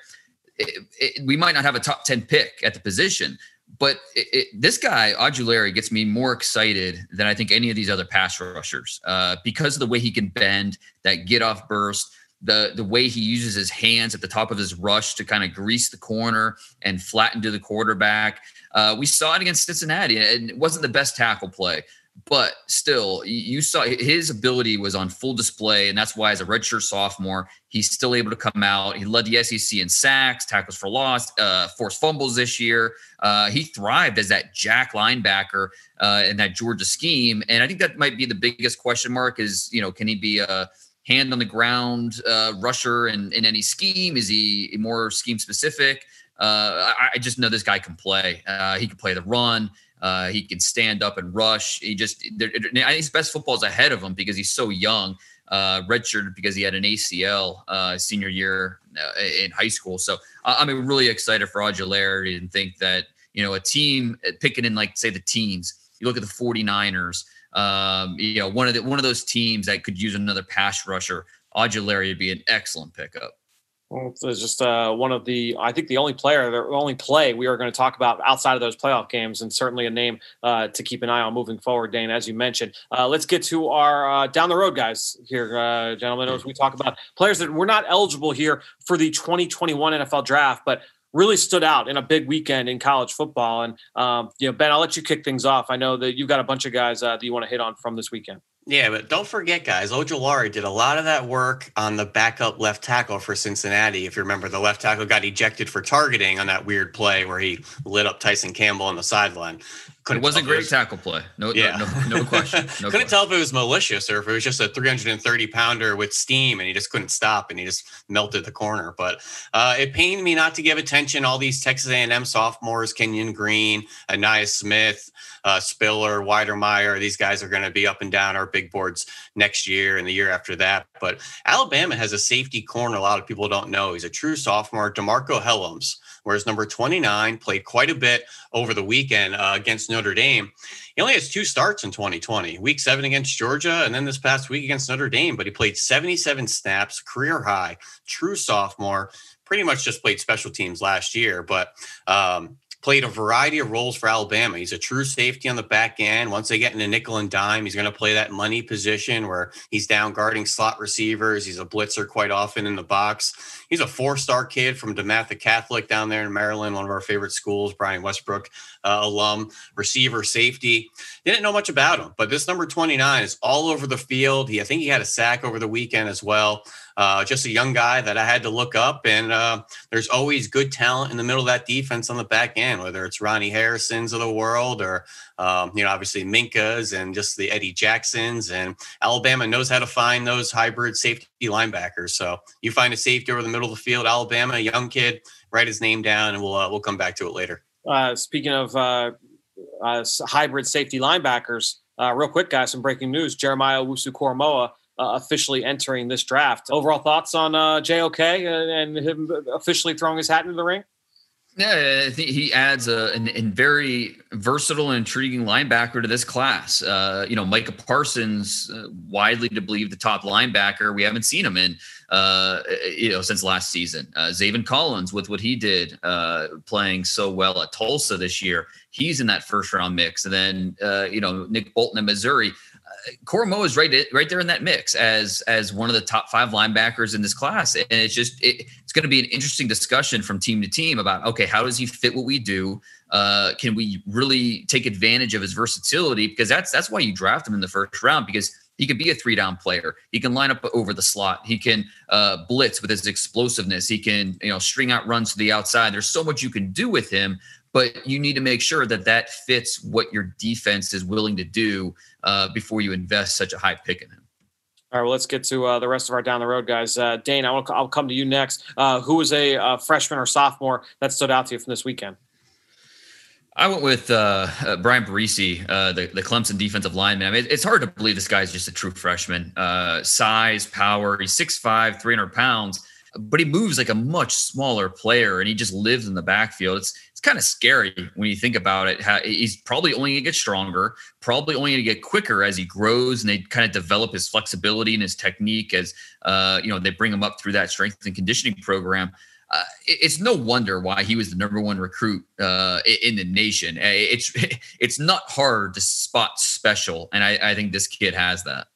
it, it, we might not have a top 10 pick at the position, but it, this guy, Ojulari, gets me more excited than I think any of these other pass rushers uh, because of the way he can bend, that get off burst, the the way he uses his hands at the top of his rush to kind of grease the corner and flatten to the quarterback. Uh, we saw it against Cincinnati, and it wasn't the best tackle play, but still, you saw his ability was on full display, and that's why, as a redshirt sophomore, he's still able to come out. He led the SEC in sacks, tackles for loss, uh, forced fumbles this year. Uh, he thrived as that jack linebacker uh, in that Georgia scheme, and I think that might be the biggest question mark: is you know, can he be a hand on the ground uh, rusher in, in any scheme? Is he more scheme specific? Uh, I, I, just know this guy can play. Uh, he can play the run. Uh, he can stand up and rush. He just, I think his best football is ahead of him because he's so young. Uh, redshirted because he had an ACL uh, senior year uh, in high school. So I'm really excited for Ojulari and think that, you know, a team uh, picking in like say the teens, you look at the 49ers, um, you know, one of the, one of those teams that could use another pass rusher, Ojulari would be an excellent pickup. Well, it's just uh, one of the, I think the only player, the only play we are going to talk about outside of those playoff games, and certainly a name uh, to keep an eye on moving forward, Dane, as you mentioned. Uh, let's get to our uh, down the road guys here, uh, gentlemen, as we talk about players that were not eligible here for the 2021 NFL draft, but really stood out in a big weekend in college football. And, um, you know, Ben, I'll let you kick things off. I know that you've got a bunch of guys uh, that you want to hit on from this weekend. Yeah, but don't forget, guys, Ojulari did a lot of that work on the backup left tackle for Cincinnati. If you remember, the left tackle got ejected for targeting on that weird play where he lit up Tyson Campbell on the sideline. Couldn't it was a great was, tackle play. No, yeah. no, no, no question. No couldn't question. tell if it was malicious or if it was just a 330 pounder with steam and he just couldn't stop and he just melted the corner. But uh, it pained me not to give attention all these Texas A&M sophomores, Kenyon Green, Ainias Smith, uh, Spiller, Wydermyer. These guys are going to be up and down our big boards next year and the year after that. But Alabama has a safety corner a lot of people don't know. He's a true sophomore, DeMarco Hellams whereas number 29 played quite a bit over the weekend uh, against Notre Dame. He only has two starts in 2020 week seven against Georgia, and then this past week against Notre Dame, but he played 77 snaps, career high, true sophomore. Pretty much just played special teams last year, but um, played a variety of roles for Alabama. He's a true safety on the back end. Once they get in a nickel and dime, he's going to play that money position where he's down guarding slot receivers. He's a blitzer quite often in the box. He's a four-star kid from DeMatha Catholic down there in Maryland, one of our favorite schools. Brian Westbrook, uh, alum, receiver, safety. Didn't know much about him, but this number 29 is all over the field. He, I think he had a sack over the weekend as well. Uh, just a young guy that I had to look up. And uh, there's always good talent in the middle of that defense on the back end, whether it's Ronnie Harrison's of the world or, um, you know, obviously Minkah's and just the Eddie Jacksons. And Alabama knows how to find those hybrid safety linebackers. So you find a safety over the middle of the field, Alabama, young kid, write his name down, and we'll uh, we'll come back to it later. Uh, speaking of uh, hybrid safety linebackers, real quick, guys, some breaking news: Jeremiah Owusu-Koramoah uh, officially entering this draft. Overall thoughts on uh, JOK and him officially throwing his hat into the ring? Yeah, I think he adds a, an, an very versatile and intriguing linebacker to this class. Uh, you know, Micah Parsons, uh, widely to believe the top linebacker. We haven't seen him in, uh, you know, since last season. Uh, Zaven Collins, with what he did, uh, playing so well at Tulsa this year, he's in that first round mix. And then, uh, you know, Nick Bolton in Missouri. Koramoah is right right there in that mix as as one of the top five linebackers in this class, and it's just it, going to be an interesting discussion from team to team about okay, how does he fit what we do? Uh, can we really take advantage of his versatility? Because that's that's why you draft him in the first round because he can be a three down player. He can line up over the slot. He can uh, blitz with his explosiveness. He can you know string out runs to the outside. There's so much you can do with him but you need to make sure that that fits what your defense is willing to do uh, before you invest such a high pick in him. All right, well, let's get to uh, the rest of our down the road guys. Uh, Dane, I will, I'll come to you next. Uh, who was a, a, freshman or sophomore that stood out to you from this weekend? I went with uh, uh, Bryan Bresee, uh, the, the Clemson defensive lineman. I mean, it's hard to believe this guy's just a true freshman. size, power, he's 6'5, 300 pounds but he moves like a much smaller player and he just lives in the backfield. It's it's kind of scary when you think about it. How, he's probably only going to get stronger, probably only going to get quicker as he grows and they kind of develop his flexibility and his technique as uh, you know they bring him up through that strength and conditioning program. Uh, it's no wonder why he was the number one recruit uh, in the nation. It's it's not hard to spot special, and I, I think this kid has that.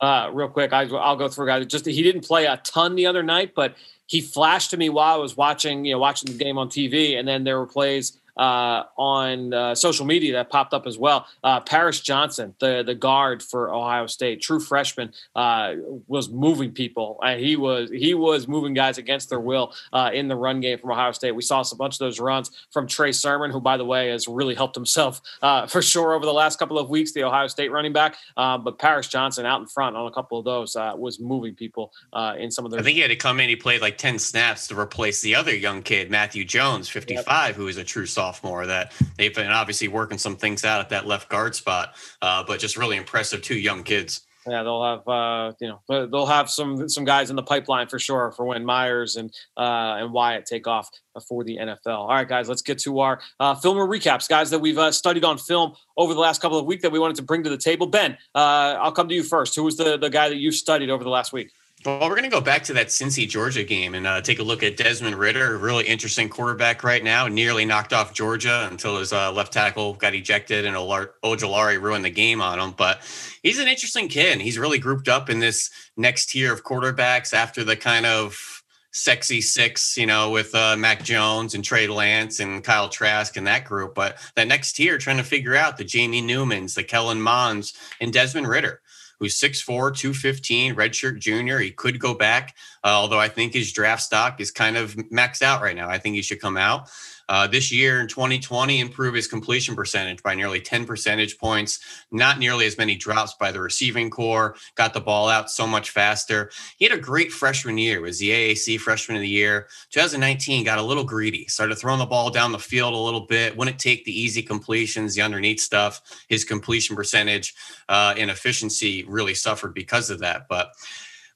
Uh, real quick, I, will go through guys. Just he didn't play a ton the other night, but he flashed to me while I was watching, you know, watching the game on TV, and then there were plays uh, on uh, social media that popped up as well. Uh, Paris Johnson, the the guard for Ohio State, true freshman, uh, was moving people. he was he was moving guys against their will uh, in the run game from Ohio State. We saw a bunch of those runs from Trey Sermon, who by the way has really helped himself uh, for sure over the last couple of weeks. The Ohio State running back, but Paris Johnson out in front on a couple of those was moving people in some of those. I think he had to come in. He played like ten snaps to replace the other young kid, Matthew Jones, fifty five, yep. who is a true sophomore sophomore that they've been obviously working some things out at that left guard spot, uh, but just really impressive two young kids. Yeah, they'll have uh, you know they'll have some some guys in the pipeline for sure for when Myers and uh, and Wyatt take off for the NFL. All right, guys, let's get to our uh, film recaps, guys that we've uh, studied on film over the last couple of weeks that we wanted to bring to the table. Ben, uh, I'll come to you first. Who was the the guy that you studied over the last week? Well, we're going to go back to that Cincy Georgia game and uh, take a look at Desmond Ridder, really interesting quarterback right now. Nearly knocked off Georgia until his uh, left tackle got ejected and Ojulari ruined the game on him. But he's an interesting kid. He's really grouped up in this next tier of quarterbacks after the kind of sexy six, you know, with uh, Mac Jones and Trey Lance and Kyle Trask and that group. But that next tier, trying to figure out the Jamie Newmans, the Kellen Monds, and Desmond Ridder who's 6'4, 215, redshirt junior. He could go back, uh, although I think his draft stock is kind of maxed out right now. I think he should come out. Uh, this year in 2020, improve his completion percentage by nearly 10 percentage points. Not nearly as many drops by the receiving corps. Got the ball out so much faster. He had a great freshman year. Was the AAC freshman of the year. 2019 got a little greedy. Started throwing the ball down the field a little bit. Wouldn't take the easy completions, the underneath stuff. His completion percentage uh, and efficiency really suffered because of that. But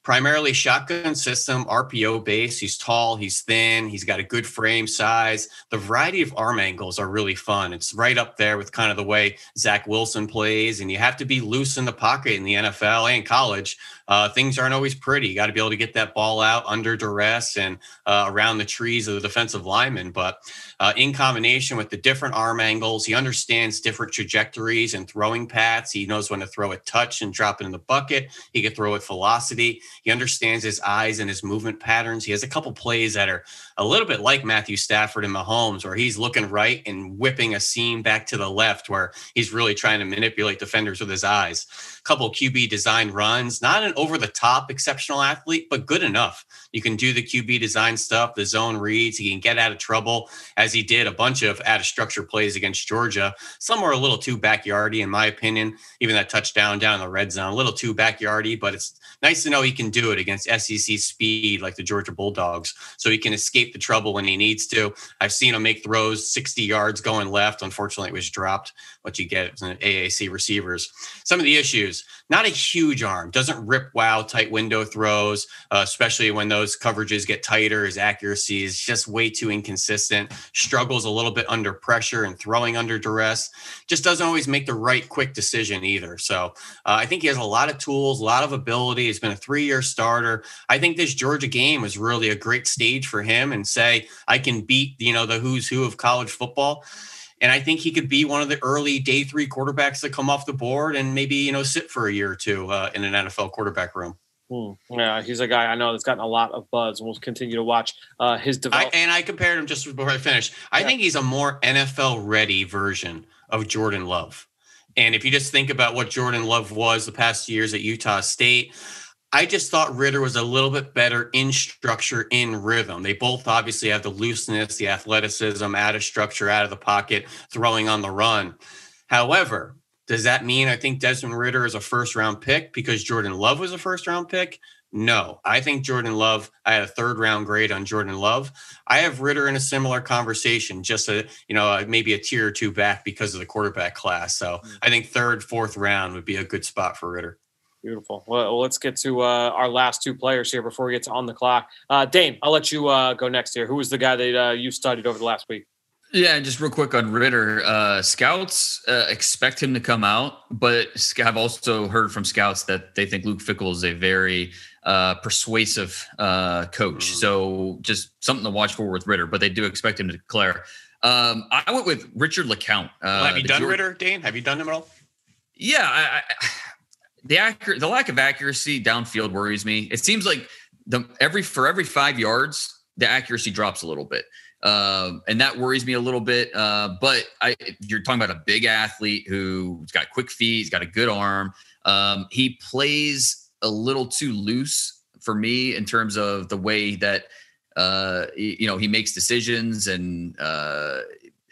primarily shotgun system, RPO base. He's tall, he's thin, he's got a good frame size. The variety of arm angles are really fun. It's right up there with kind of the way Zach Wilson plays, and you have to be loose in the pocket in the NFL and college uh, things aren't always pretty. You got to be able to get that ball out under duress and uh, around the trees of the defensive lineman. But uh, in combination with the different arm angles, he understands different trajectories and throwing paths. He knows when to throw a touch and drop it in the bucket. He can throw with velocity. He understands his eyes and his movement patterns. He has a couple plays that are a little bit like Matthew Stafford and Mahomes, where he's looking right and whipping a seam back to the left, where he's really trying to manipulate defenders with his eyes. A couple QB design runs, not an over the top exceptional athlete, but good enough. You can do the QB design stuff, the zone reads. He can get out of trouble, as he did a bunch of out of structure plays against Georgia. Some were a little too backyardy, in my opinion. Even that touchdown down in the red zone, a little too backyardy, but it's nice to know he can do it against SEC speed like the Georgia Bulldogs. So he can escape the trouble when he needs to. I've seen him make throws 60 yards going left. Unfortunately, it was dropped. What you get AAC receivers. Some of the issues, not a huge arm, doesn't rip wow tight window throws, uh, especially when those coverages get tighter. His accuracy is just way too inconsistent, struggles a little bit under pressure and throwing under duress, just doesn't always make the right quick decision either. So uh, I think he has a lot of tools, a lot of ability. He's been a three year starter. I think this Georgia game was really a great stage for him and say, I can beat, you know, the who's who of college football. And I think he could be one of the early day three quarterbacks that come off the board and maybe, you know, sit for a year or two uh, in an NFL quarterback room. Hmm. Yeah, he's a guy I know that's gotten a lot of buzz. and We'll continue to watch uh, his development. and I compared him just before I finish. I yeah. think he's a more NFL ready version of Jordan Love. And if you just think about what Jordan Love was the past years at Utah State, I just thought Ridder was a little bit better in structure, in rhythm. They both obviously have the looseness, the athleticism, out of structure, out of the pocket, throwing on the run. However, does that mean I think Desmond Ridder is a first round pick because Jordan Love was a first round pick? No, I think Jordan Love. I had a third round grade on Jordan Love. I have Ridder in a similar conversation, just a you know maybe a tier or two back because of the quarterback class. So mm. I think third, fourth round would be a good spot for Ridder. Beautiful. Well, let's get to uh, our last two players here before we get to on the clock. Uh, Dane, I'll let you uh, go next here. Who was the guy that uh, you studied over the last week? Yeah, and just real quick on Ridder, uh, scouts uh, expect him to come out, but I've also heard from scouts that they think Luke Fickell is a very uh, persuasive uh, coach. Mm. So just something to watch for with Ridder, but they do expect him to declare. Um, I went with Richard LeCounte. Uh, well, have you done George- Ridder, Dane? Have you done him at all? Yeah, I, I, the accurate, the lack of accuracy downfield worries me. It seems like the every for every five yards, the accuracy drops a little bit. Um, and that worries me a little bit. Uh, but I, you're talking about a big athlete who's got quick feet, he's got a good arm. Um, he plays a little too loose for me in terms of the way that uh, you know he makes decisions, and uh,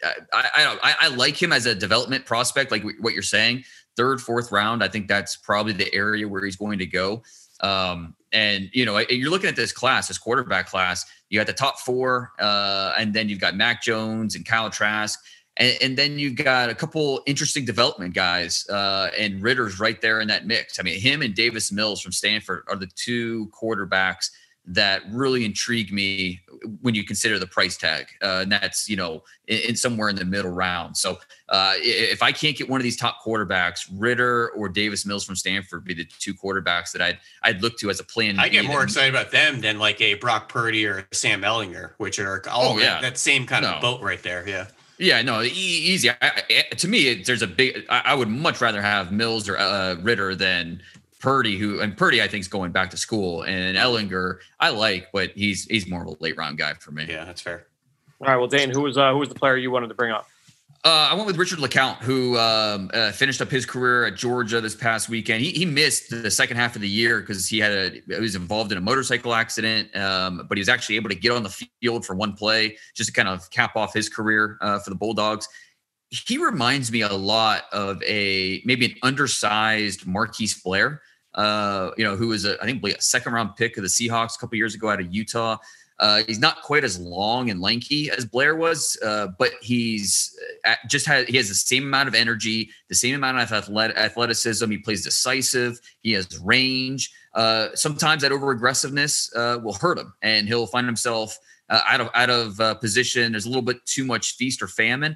I, I, I, I like him as a development prospect, like what you're saying. Third, fourth round, I think that's probably the area where he's going to go. Um, and you know, you're looking at this class, this quarterback class. You got the top four, uh, and then you've got Mac Jones and Kyle Trask, and, and then you've got a couple interesting development guys, uh, and Ridder's right there in that mix. I mean, him and Davis Mills from Stanford are the two quarterbacks that really intrigue me when you consider the price tag. Uh, and that's, you know, in, in, somewhere in the middle round. So uh, if I can't get one of these top quarterbacks, Ridder or Davis Mills from Stanford be the two quarterbacks that I'd I'd look to as a plan. I get more excited about them than like a Brock Purdy or Sam Ehlinger, which are all oh, yeah. that, that same kind no. of boat right there. Yeah. Yeah, no, e- easy. I, I, to me, it, there's a big. I, I, would much rather have Mills or uh, Ridder than Purdy, who and Purdy, I think is going back to school, and Ehlinger, I like, but he's he's more of a late round guy for me. Yeah, that's fair. All right, well, Dane, who was uh, who was the player you wanted to bring up? Uh, I went with Richard LeCounte, who um, uh, finished up his career at Georgia this past weekend. He, he missed the second half of the year because he had a he was involved in a motorcycle accident, um, but he was actually able to get on the field for one play just to kind of cap off his career uh, for the Bulldogs he reminds me a lot of a maybe an undersized Marquise Blair uh, you know, who was a, I think a second round pick of the Seahawks a couple years ago out of Utah. Uh, he's not quite as long and lanky as Blair was, uh, but he's uh, just had he has the same amount of energy, the same amount of athleticism. He plays decisive. He has range. Uh, sometimes that over aggressiveness uh, will hurt him, and he'll find himself out of out of position. There's a little bit too much feast or famine.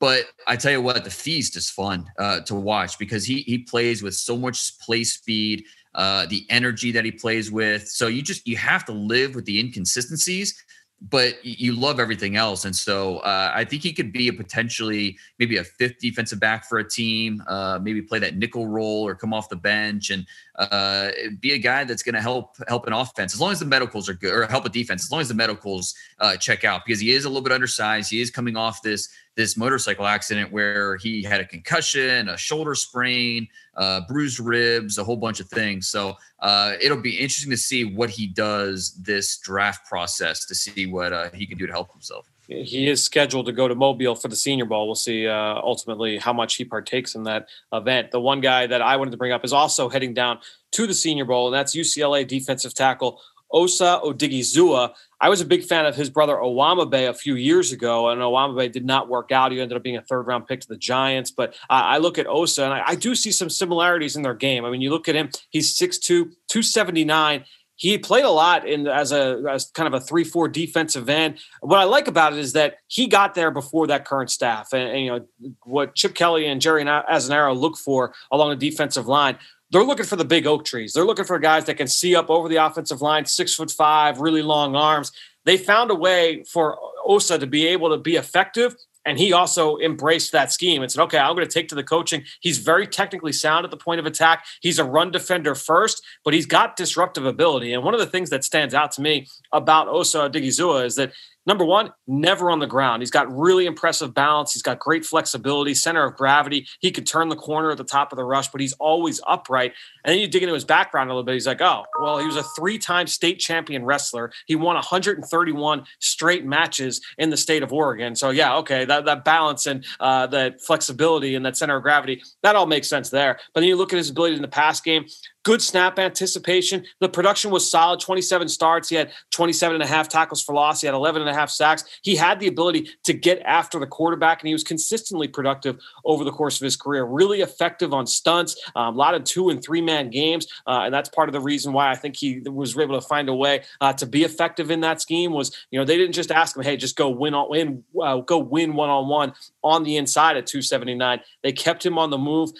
But I tell you what, the feast is fun uh, to watch because he he plays with so much play speed, uh, the energy that he plays with. So you just you have to live with the inconsistencies but you love everything else. And so uh, I think he could be a potentially maybe a fifth defensive back for a team, uh, maybe play that nickel role or come off the bench and uh, be a guy that's going to help help an offense as long as the medicals are good or help a defense as long as the medicals uh, check out because he is a little bit undersized. He is coming off this this motorcycle accident where he had a concussion, a shoulder sprain, uh, bruised ribs, a whole bunch of things. So uh, it'll be interesting to see what he does this draft process to see what uh, he can do to help himself. He is scheduled to go to Mobile for the Senior Bowl. We'll see uh, ultimately how much he partakes in that event. The one guy that I wanted to bring up is also heading down to the Senior Bowl, and that's UCLA defensive tackle Osa Odighizuwa. I was a big fan of his brother Owamagbe a few years ago, and Owamagbe did not work out. He ended up being a third round pick to the Giants. But I, I look at Osa, and I, I, do see some similarities in their game. I mean, you look at him, he's 6'2, 279 he played a lot in as a as kind of a three four defensive end. What I like about it is that he got there before that current staff, and, and you know what Chip Kelly and Jerry Azzinaro look for along the defensive line. They're looking for the big oak trees. They're looking for guys that can see up over the offensive line, six foot five, really long arms. They found a way for Osa to be able to be effective and he also embraced that scheme and said, okay, I'm going to take to the coaching. He's very technically sound at the point of attack. He's a run defender first, but he's got disruptive ability. And one of the things that stands out to me about Osa Odighizuwa is that Number one, never on the ground. He's got really impressive balance. He's got great flexibility, center of gravity. He could turn the corner at the top of the rush, but he's always upright. And then you dig into his background a little bit. He's like, oh, well, he was a three time state champion wrestler. He won 131 straight matches in the state of Oregon. So, yeah, okay, that, that balance and uh, that flexibility and that center of gravity, that all makes sense there. But then you look at his ability in the pass game good snap anticipation. The production was solid 27 starts. He had 27 and a half tackles for loss. He had 11 and a half sacks. He had the ability to get after the quarterback, and he was consistently productive over the course of his career. Really effective on stunts, um, a lot of two and three man games. Uh, and that's part of the reason why I think he was able to find a way uh, to be effective in that scheme was, you know, they didn't just ask him, hey, just go win on win, uh, go win one on one on the inside at 279. They kept him on the move.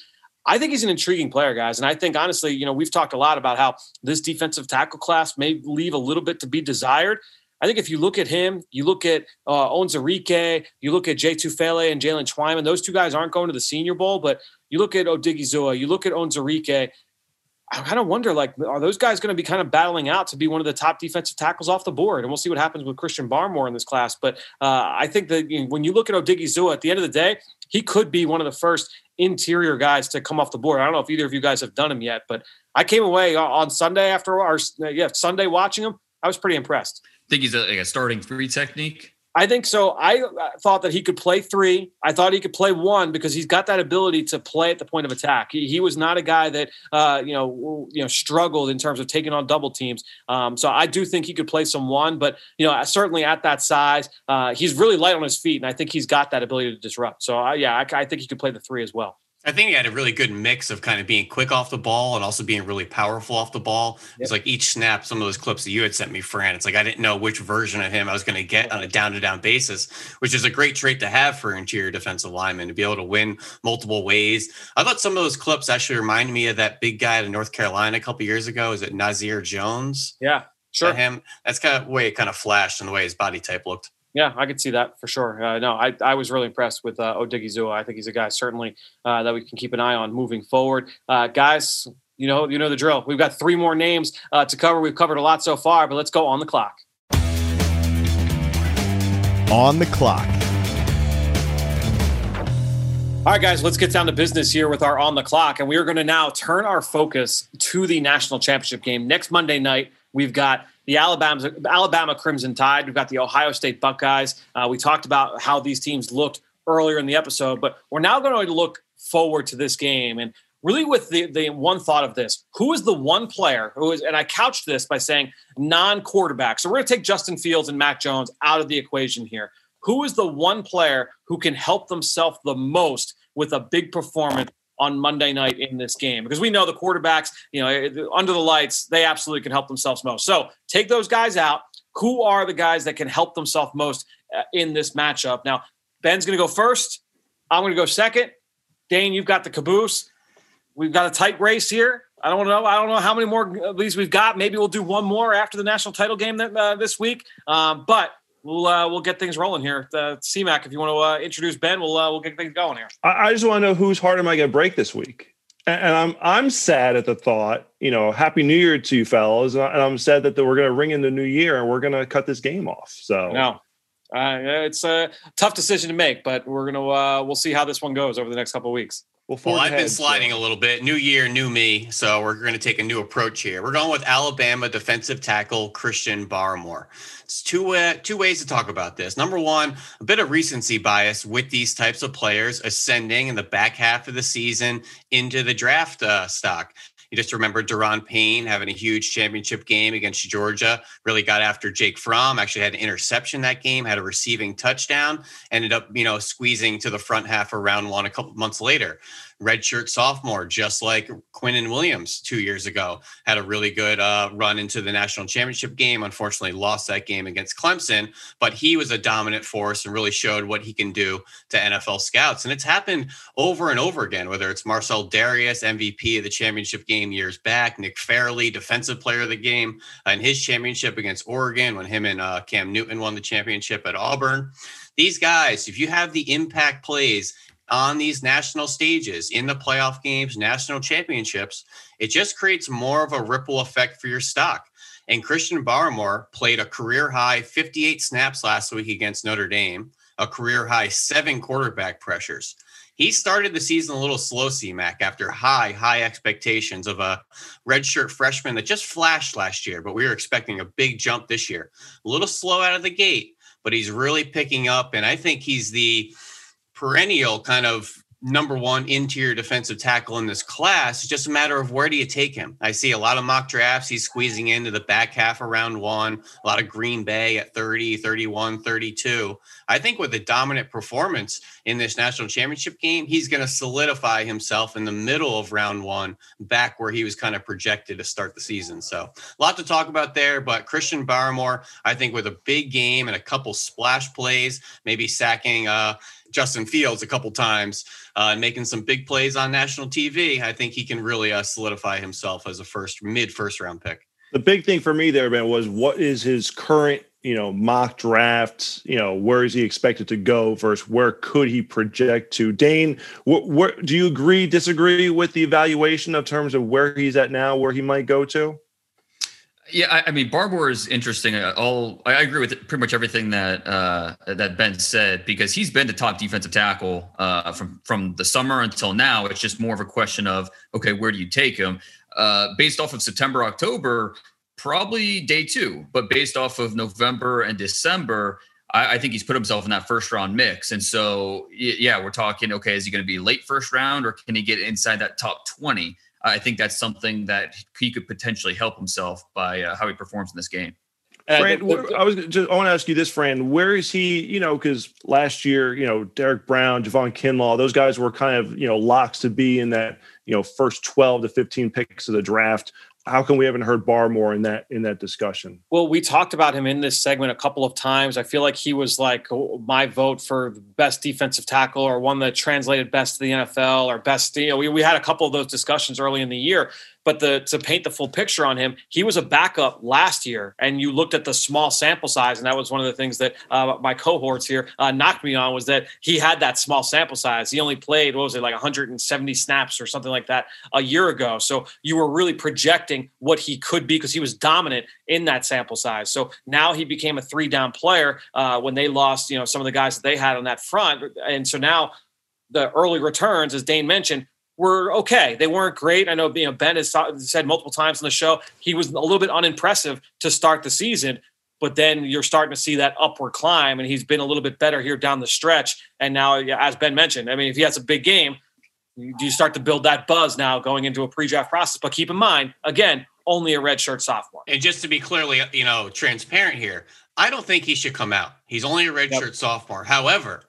I think he's an intriguing player, guys. And I think, honestly, you know, we've talked a lot about how this defensive tackle class may leave a little bit to be desired. I think if you look at him, you look at uh, Onwuzurike, you look at Jay Tufele and Jaylen Twyman, those two guys aren't going to the Senior Bowl, but you look at Odighizuwa, you look at Onwuzurike, I kind of wonder, like, are those guys going to be kind of battling out to be one of the top defensive tackles off the board? And we'll see what happens with Christian Barmore in this class. But uh, I think that you know, when you look at Odighizuwa, at the end of the day, he could be one of the first interior guys to come off the board. I don't know if either of you guys have done him yet, but I came away on Sunday after our yeah Sunday watching him. I was pretty impressed. I Think he's a, like a starting three technique. I think so. I thought that he could play three. I thought he could play one because he's got that ability to play at the point of attack. He, he was not a guy that uh, you know you know struggled in terms of taking on double teams. Um, so I do think he could play some one, but you know certainly at that size, uh, he's really light on his feet, and I think he's got that ability to disrupt. So uh, yeah, I, I think he could play the three as well. I think he had a really good mix of kind of being quick off the ball and also being really powerful off the ball. Yep. It's like each snap, some of those clips that you had sent me, Fran, it's like I didn't know which version of him I was going to get on a down to down basis, which is a great trait to have for interior defensive linemen to be able to win multiple ways. I thought some of those clips actually reminded me of that big guy in North Carolina a couple years ago. Is it Nazair Jones? Yeah, sure. him. That's kind of way it kind of flashed in the way his body type looked. Yeah, I could see that for sure. Uh, no, I, I was really impressed with uh, Odighizuwa. I think he's a guy certainly uh, that we can keep an eye on moving forward. Uh, guys, you know you know the drill. We've got three more names uh, to cover. We've covered a lot so far, but let's go on the clock. On the clock. All right, guys, let's get down to business here with our on the clock. And we are going to now turn our focus to the national championship game next Monday night. We've got the Alabama, Alabama Crimson Tide. We've got the Ohio State Buckeyes. Uh, we talked about how these teams looked earlier in the episode, but we're now going to look forward to this game and really with the, the one thought of this who is the one player who is and i couched this by saying non-quarterback so we're going to take justin fields and mac jones out of the equation here who is the one player who can help themselves the most with a big performance on Monday night in this game because we know the quarterbacks, you know, under the lights, they absolutely can help themselves most. So take those guys out. Who are the guys that can help themselves most uh, in this matchup? Now, Ben's going to go first. I'm going to go second. Dane, you've got the caboose. We've got a tight race here. I don't know. I don't know how many more of these we've got. Maybe we'll do one more after the national title game that, uh, this week. Um, but we'll uh, we'll get things rolling here. Uh, CMAC, if you want to uh, introduce Ben, we'll uh, we'll get things going here. I, I just want to know whose heart am I going to break this week? And, and, I'm I'm sad at the thought. You know, Happy New Year to you fellas, and I'm sad that we're going to ring in the new year and we're going to cut this game off. So no. Uh, it's a tough decision to make, but we're gonna uh, we'll see how this one goes over the next couple weeks. Well, well I've been sliding so. a little bit. New year, new me. So we're going to take a new approach here. We're going with Alabama defensive tackle Christian Barmore. It's two uh, two ways to talk about this. Number one, a bit of recency bias with these types of players ascending in the back half of the season into the draft uh, stock. You just remember Da'Ron Payne having a huge championship game against Georgia, really got after Jake Fromm, actually had an interception that game, had a receiving touchdown, ended up, you know, squeezing to the front half of round one a couple months later redshirt sophomore, just like Quinnen Williams two years ago, had a really good uh, run into the national championship game. Unfortunately, lost that game against Clemson, but he was a dominant force and really showed what he can do to NFL scouts. And it's happened over and over again, whether it's Marcell Dareus, MVP of the championship game years back, Nick Fairley, defensive player of the game in his championship against Oregon when him and uh, Cam Newton won the championship at Auburn. These guys, if you have the impact plays on these national stages in the playoff games, national championships, it just creates more of a ripple effect for your stock. And Christian Barmore played a career high 58 snaps last week against Notre Dame, a career high seven quarterback pressures. He started the season a little slow, CMAC, after high, high expectations of a redshirt freshman that just flashed last year, but we were expecting a big jump this year. A little slow out of the gate, but he's really picking up. And I think he's the perennial kind of number one interior defensive tackle in this class. It's just a matter of where do you take him? I see a lot of mock drafts. He's squeezing into the back half of round one, a lot of Green Bay at 30, 31, 32. I think with a dominant performance in this national championship game, he's going to solidify himself in the middle of round one, back where he was kind of projected to start the season. So a lot to talk about there, but Christian Barmore, I think with a big game and a couple splash plays, maybe sacking, uh, Justin Fields a couple times uh, making some big plays on national TV, I think he can really uh, solidify himself as a first mid first round pick. The big thing for me there, Ben, was what is his current, you know, mock draft? You know, where is he expected to go versus where could he project to? Dane, wh- where do you agree, disagree with the evaluation of terms of where he's at now, where he might go to? Yeah, I, I, mean, Barmore is interesting. Uh, all I agree with pretty much everything that uh, that Ben said because he's been the top defensive tackle uh, from from the summer until now. It's just more of a question of okay, where do you take him? Uh, based off of September, October, probably day two, but based off of November and December, I, I think he's put himself in that first round mix. And so, yeah, we're talking okay, is he going to be late first round or can he get inside that top twenty? I think that's something that he could potentially help himself by uh, how he performs in this game. Fran, I was just I want to ask you this, Fran. Where is he? You know, because last year, you know, Derrick Brown, Javon Kinlaw, those guys were kind of you know locks to be in that you know first twelve to fifteen picks of the draft how come we haven't heard Barmore in that in that discussion? Well, we talked about him in this segment a couple of times. I feel like he was like oh, my vote for best defensive tackle or one that translated best to the NFL or best. You know, we, we had a couple of those discussions early in the year. But the to paint the full picture on him, he was a backup last year, and you looked at the small sample size, and that was one of the things that uh, my cohorts here uh, knocked me on was that he had that small sample size. He only played what was it like 170 snaps or something like that a year ago. So you were really projecting what he could be because he was dominant in that sample size. So now he became a three down player uh, when they lost, you know, some of the guys that they had on that front, and so now the early returns, as Dane mentioned, were okay. They weren't great. I know you know, Ben has said multiple times on the show he was a little bit unimpressive to start the season, but then you're starting to see that upward climb, and he's been a little bit better here down the stretch. And now, as Ben mentioned, I mean, if he has a big game, you start to build that buzz now going into a pre-draft process. But keep in mind, again, only a redshirt sophomore. And just to be clearly, you know, transparent here, I don't think he should come out. He's only a redshirt yep. sophomore. However,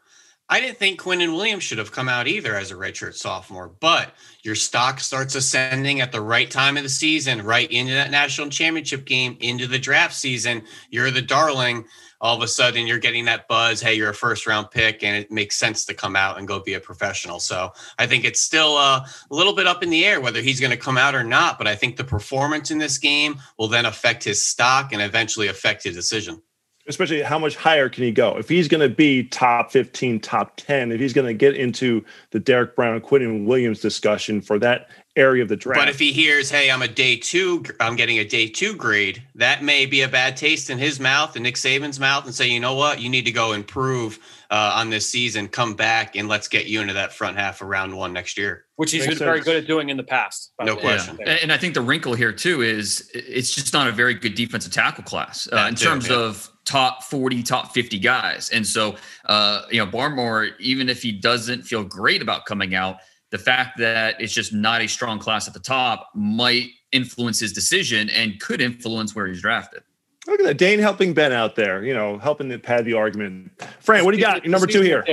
I didn't think Quinnen Williams should have come out either as a redshirt sophomore, but your stock starts ascending at the right time of the season, right into that national championship game, into the draft season. You're the darling. All of a sudden, you're getting that buzz. Hey, you're a first round pick, and it makes sense to come out and go be a professional. So I think it's still uh, a little bit up in the air whether he's going to come out or not. But I think the performance in this game will then affect his stock and eventually affect his decision especially how much higher can he go? If he's going to be top 15, top 10, if he's going to get into the Derrick Brown, Quinnen Williams discussion for that area of the draft. But if he hears, "Hey, I'm a day two, I'm getting a day two grade," that may be a bad taste in his mouth and Nick Saban's mouth, and say, "You know what? You need to go improve uh, on this season. Come back and let's get you into that front half of round one next year." Which he's Makes been very good at doing in the past. No the question. And, and I think the wrinkle here too is it's just not a very good defensive tackle class uh, in too, terms yeah. of top 40, top 50 guys. And so, uh, you know, Barmore, even if he doesn't feel great about coming out, the fact that it's just not a strong class at the top might influence his decision and could influence where he's drafted. Look at that, Dane helping Ben out there. You know, helping to pad the argument. Fran, what do you got? Number two here.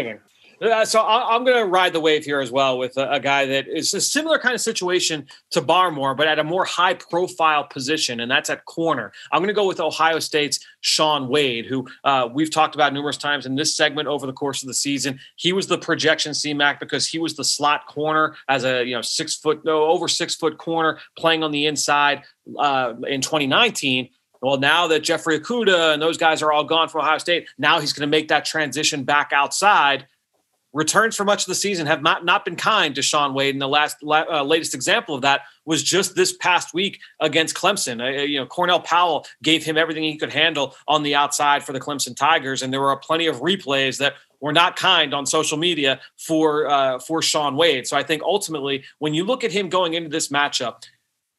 Uh, so I, I'm going to ride the wave here as well with a, a guy that is a similar kind of situation to Barmore, but at a more high profile position, and that's at corner. I'm going to go with Ohio State's Shaun Wade, who uh, we've talked about numerous times in this segment over the course of the season. He was the projection CMAC because he was the slot corner as a you know six foot no over six foot corner playing on the inside uh, in 2019. Well, now that Jeffrey Okudah and those guys are all gone from Ohio State, now he's going to make that transition back outside returns for much of the season have not, not been kind to Shaun Wade. And the last la- uh, latest example of that was just this past week against Clemson. Uh, you know, Cornell Powell gave him everything he could handle on the outside for the Clemson Tigers, and there were plenty of replays that were not kind on social media for uh, for Shaun Wade. So I think ultimately, when you look at him going into this matchup.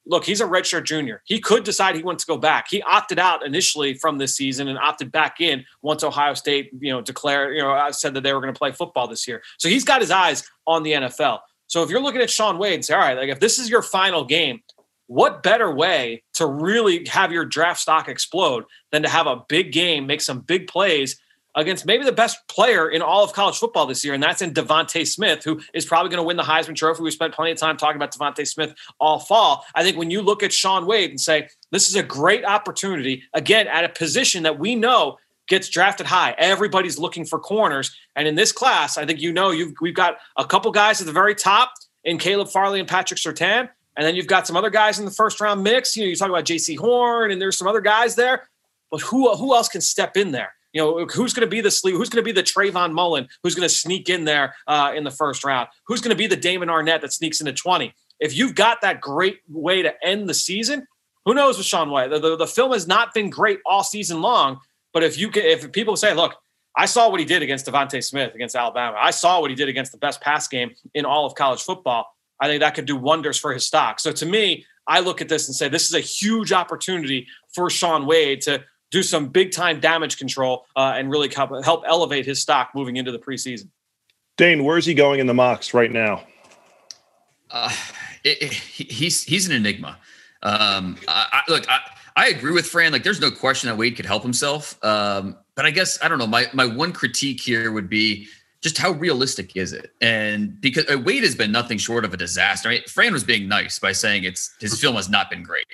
Look, he's a redshirt junior. He could decide he wants to go back. He opted out initially from this season and opted back in once Ohio State, you know, declared, you know, uh, said that they were going to play football this year. So he's got his eyes on the NFL. So if you're looking at Shaun Wade and say, all right, like if this is your final game, what better way to really have your draft stock explode than to have a big game, make some big plays against maybe the best player in all of college football this year, and that's in DeVonta Smith, who is probably going to win the Heisman Trophy. We spent plenty of time talking about DeVonta Smith all fall. I think when you look at Shaun Wade and say this is a great opportunity, again at a position that we know gets drafted high. Everybody's looking for corners, and in this class, I think you know you've we've got a couple guys at the very top in Caleb Farley and Patrick Surtain, and then you've got some other guys in the first round mix. You know, you talk about Jaycee Horn, and there's some other guys there, but who who else can step in there? You know, who's going to be the sleep? Who's going to be the Trayvon Mullen? Who's going to sneak in there uh, in the first round? Who's going to be the Damon Arnette that sneaks into 20? If you've got that great way to end the season, who knows with Sean White? The, the, the film has not been great all season long, but if you can, if people say, look, I saw what he did against DeVonta Smith against Alabama. I saw what he did against the best pass game in all of college football. I think that could do wonders for his stock. So to me, I look at this and say this is a huge opportunity for Shaun Wade to do some big time damage control uh, and really help, help elevate his stock moving into the preseason. Dane, where's he going in the mocks right now? Uh, it, it, he's he's an enigma. Um, I, I, look, I, I agree with Fran. Like, there's no question that Wade could help himself. Um, but I guess I don't know. My my one critique here would be just how realistic is it? And because uh, Wade has been nothing short of a disaster. Right? Fran was being nice by saying it's his film has not been great.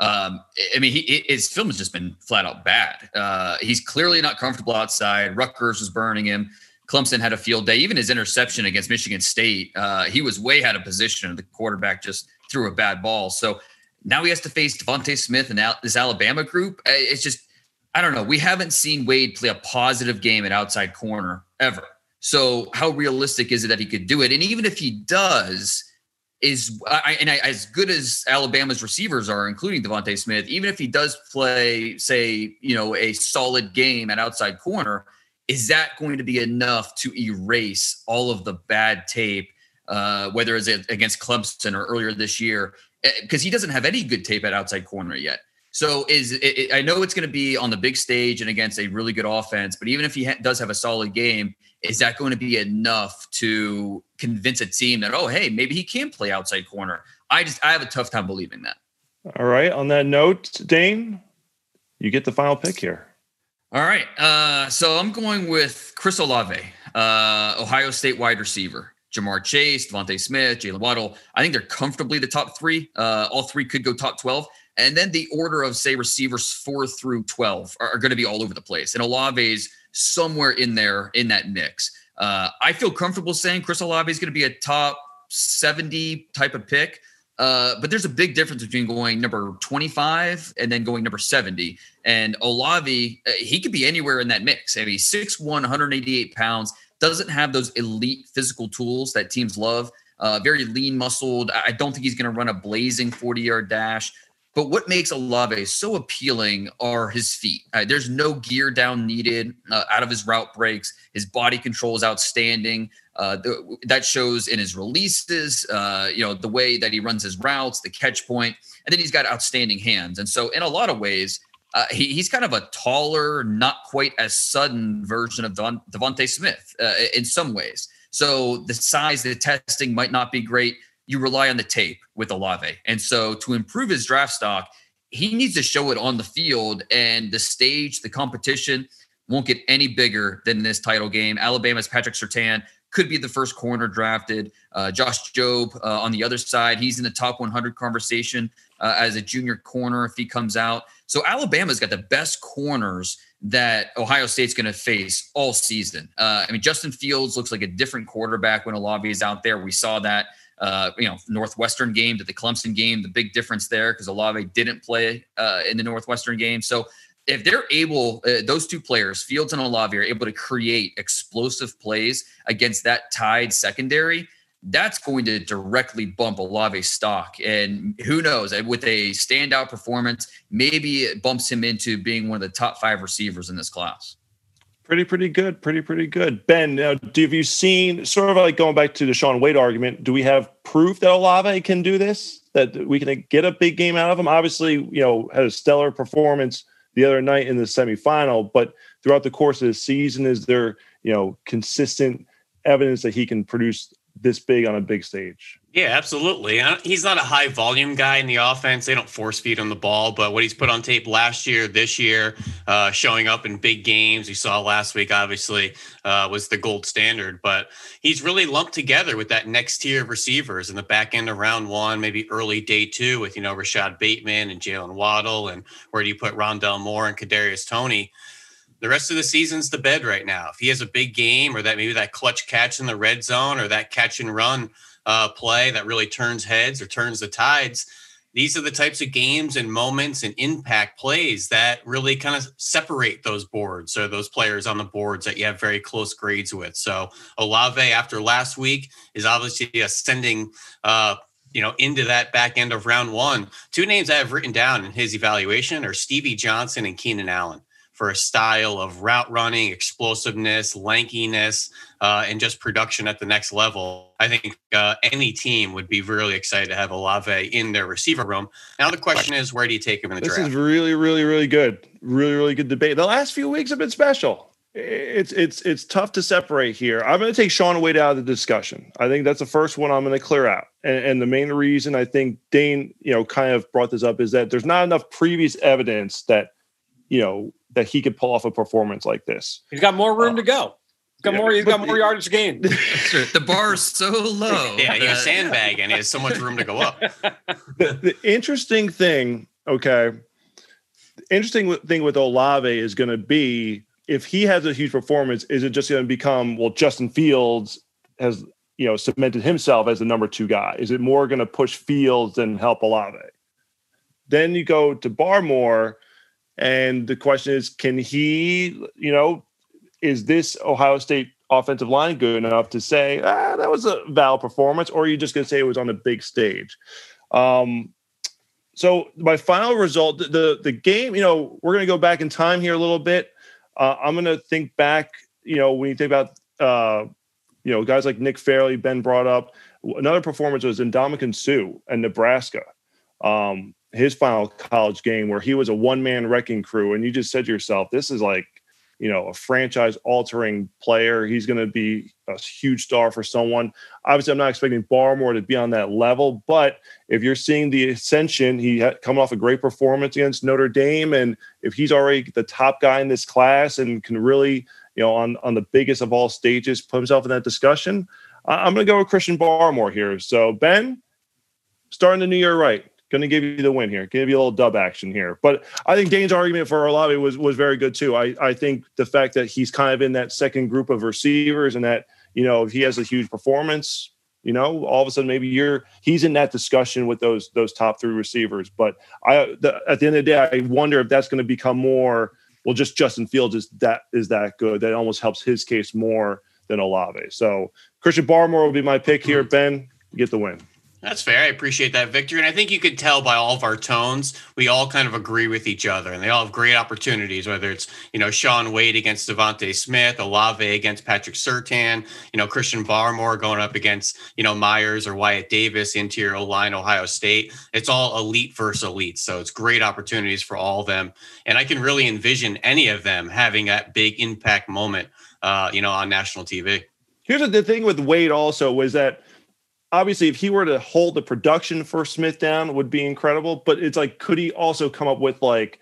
Um, I mean, he, his film has just been flat out bad. Uh, he's clearly not comfortable outside. Rutgers was burning him. Clemson had a field day. Even his interception against Michigan State, uh, he was way out of position, the quarterback just threw a bad ball. So now he has to face DeVonta Smith and this Alabama group. It's just, I don't know. We haven't seen Wade play a positive game at outside corner ever. So how realistic is it that he could do it? And even if he does, is I, and I, as good as Alabama's receivers are, including DeVonta Smith, even if he does play, say, you know, a solid game at outside corner, is that going to be enough to erase all of the bad tape, uh, whether it's against Clemson or earlier this year? Because he doesn't have any good tape at outside corner yet. So is it, I know it's going to be on the big stage and against a really good offense, but even if he ha- does have a solid game, is that going to be enough to convince a team that oh hey maybe he can play outside corner? I just I have a tough time believing that. All right. On that note, Dane, you get the final pick here. All right. Uh, so I'm going with Chris Olave, uh, Ohio State wide receiver. Ja'Marr Chase, DeVonta Smith, Jaylen Waddle. I think they're comfortably the top three. Uh, all three could go top 12. And then the order of, say, receivers four through 12 are, are going to be all over the place. And Olave's somewhere in there in that mix. Uh, I feel comfortable saying Chris Olave is going to be a top 70 type of pick. Uh, but there's a big difference between going number 25 and then going number 70. And Olave, uh, he could be anywhere in that mix. I mean, 6'1, 188 pounds, doesn't have those elite physical tools that teams love. uh, very lean muscled. I don't think he's going to run a blazing 40 yard dash. But what makes Olave so appealing are his feet. Uh, there's no gear down needed uh, out of his route breaks. His body control is outstanding. Uh, that shows in his releases, uh, you know, the way that he runs his routes, the catch point, and then he's got outstanding hands. And so, in a lot of ways, uh, he, he's kind of a taller, not quite as sudden version of Devon, DeVonta Smith uh, in some ways. So the size, the testing might not be great you rely on the tape with Olave. And so to improve his draft stock, he needs to show it on the field and the stage, the competition won't get any bigger than this title game. Alabama's Patrick Surtain could be the first corner drafted. Uh, Josh Jobe uh, on the other side, he's in the top 100 conversation uh, as a junior corner if he comes out. So Alabama's got the best corners that Ohio State's going to face all season. Uh, I mean, Justin Fields looks like a different quarterback when Olave is out there. We saw that uh, you know, Northwestern game to the Clemson game, the big difference there because Olave didn't play uh, in the Northwestern game. So if they're able, uh, those two players, Fields and Olave, are able to create explosive plays against that Tide secondary, that's going to directly bump Olave's stock. And who knows, with a standout performance, maybe it bumps him into being one of the top five receivers in this class. Pretty, pretty good. Pretty, pretty good. Ben, now, do, have you seen sort of like going back to the Shaun Wade argument? Do we have proof that Olave can do this? That we can get a big game out of him? Obviously, you know, had a stellar performance the other night in the semifinal, but throughout the course of the season, is there, you know, consistent evidence that he can produce this big on a big stage? Yeah, absolutely. He's not a high volume guy in the offense. They don't force feed on the ball, but what he's put on tape last year, this year, uh, showing up in big games, you saw last week, obviously, uh, was the gold standard. But he's really lumped together with that next tier of receivers in the back end of round one, maybe early day two with, you know, Rashad Bateman and Jaylen Waddle. And where do you put Rondale Moore and Kadarius Toney? The rest of the season's the bed right now. If he has a big game or that maybe that clutch catch in the red zone or that catch and run uh, play that really turns heads or turns the tides. These are the types of games and moments and impact plays that really kind of separate those boards or those players on the boards that you have very close grades with. So Olave, after last week, is obviously ascending uh, you know, into that back end of round one. Two names I have written down in his evaluation are Stevie Johnson and Keenan Allen for a style of route running, explosiveness, lankiness, uh, and just production at the next level. I think uh, any team would be really excited to have Olave in their receiver room. Now the question is, where do you take him in the this draft? This is really, really, really good. Really, really good debate. The last few weeks have been special. It's it's it's tough to separate here. I'm going to take Shaun Wade out of the discussion. I think that's the first one I'm going to clear out. And, and the main reason I think Dane, you know, kind of brought this up is that there's not enough previous evidence that, you know, that he could pull off a performance like this. He's got more room uh, to go. He's got yeah, more. He's got more yardage gained. the bar is so low. Yeah, he's a sandbag, and he has so much room to go up. the, the interesting thing, okay, the interesting thing with Olave is going to be if he has a huge performance, is it just going to become well? Justin Fields has you know cemented himself as the number two guy. Is it more going to push Fields than help Olave? Then you go to Barmore and the question is, can he, you know, is this Ohio State offensive line good enough to say ah, that was a valid performance, or are you just going to say it was on a big stage? Um, so my final result, the the game, you know, we're going to go back in time here a little bit. Uh, I'm going to think back, you know, when you think about, uh, you know, guys like Nick Fairley, Ben brought up. Another performance was Ndamukong Suh and Nebraska. Um, his final college game where he was a one man wrecking crew, and you just said to yourself, "This is like." You know, a franchise altering player. He's going to be a huge star for someone. Obviously, I'm not expecting Barmore to be on that level, but if you're seeing the ascension, he had coming off a great performance against Notre Dame, and if he's already the top guy in this class and can really, you know, on on the biggest of all stages, put himself in that discussion, I'm going to go with Christian Barmore here. So Ben, starting the new year right going to give you the win here, give you a little dub action here. But I think Dane's argument for Olave was was very good too. I I think the fact that he's kind of in that second group of receivers and that you know if he has a huge performance, you know, all of a sudden maybe you're he's in that discussion with those those top three receivers. But I the, at the end of the day, I wonder if that's going to become more. Well, just Justin Fields is that is that good that almost helps his case more than Olave. So Christian Barmore will be my pick here. Mm-hmm. Ben, get the win. That's fair. I appreciate that, Victor. And I think you could tell by all of our tones, we all kind of agree with each other, and they all have great opportunities. Whether it's you know Shaun Wade against DeVonta Smith, Olave against Patrick Surtain, you know Christian Barmore going up against you know Myers or Wyatt Davis, interior line Ohio State. It's all elite versus elite, so it's great opportunities for all of them. And I can really envision any of them having that big impact moment, uh, you know, on national TV. Here's the thing with Wade also was that obviously if he were to hold the production for Smith down would be incredible, but it's like could he also come up with like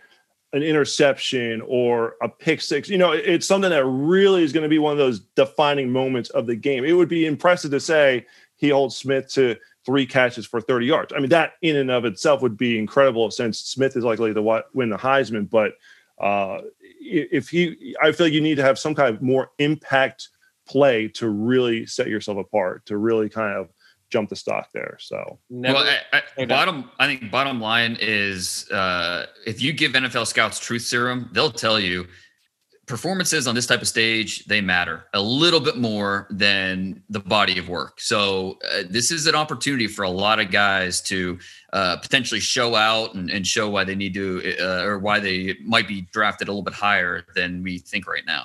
an interception or a pick six? You know, it's something that really is going to be one of those defining moments of the game. It would be impressive to say he holds Smith to three catches for 30 yards. I mean, that in and of itself would be incredible since Smith is likely to win the Heisman, but uh, if he, I feel like you need to have some kind of more impact play to really set yourself apart, to really kind of jump the stock there. So, Never, well, I, I, bottom, I think bottom line is uh, if you give NFL scouts truth serum, they'll tell you performances on this type of stage they matter a little bit more than the body of work. So uh, this is an opportunity for a lot of guys to uh, potentially show out and, and, show why they need to uh, or why they might be drafted a little bit higher than we think right now.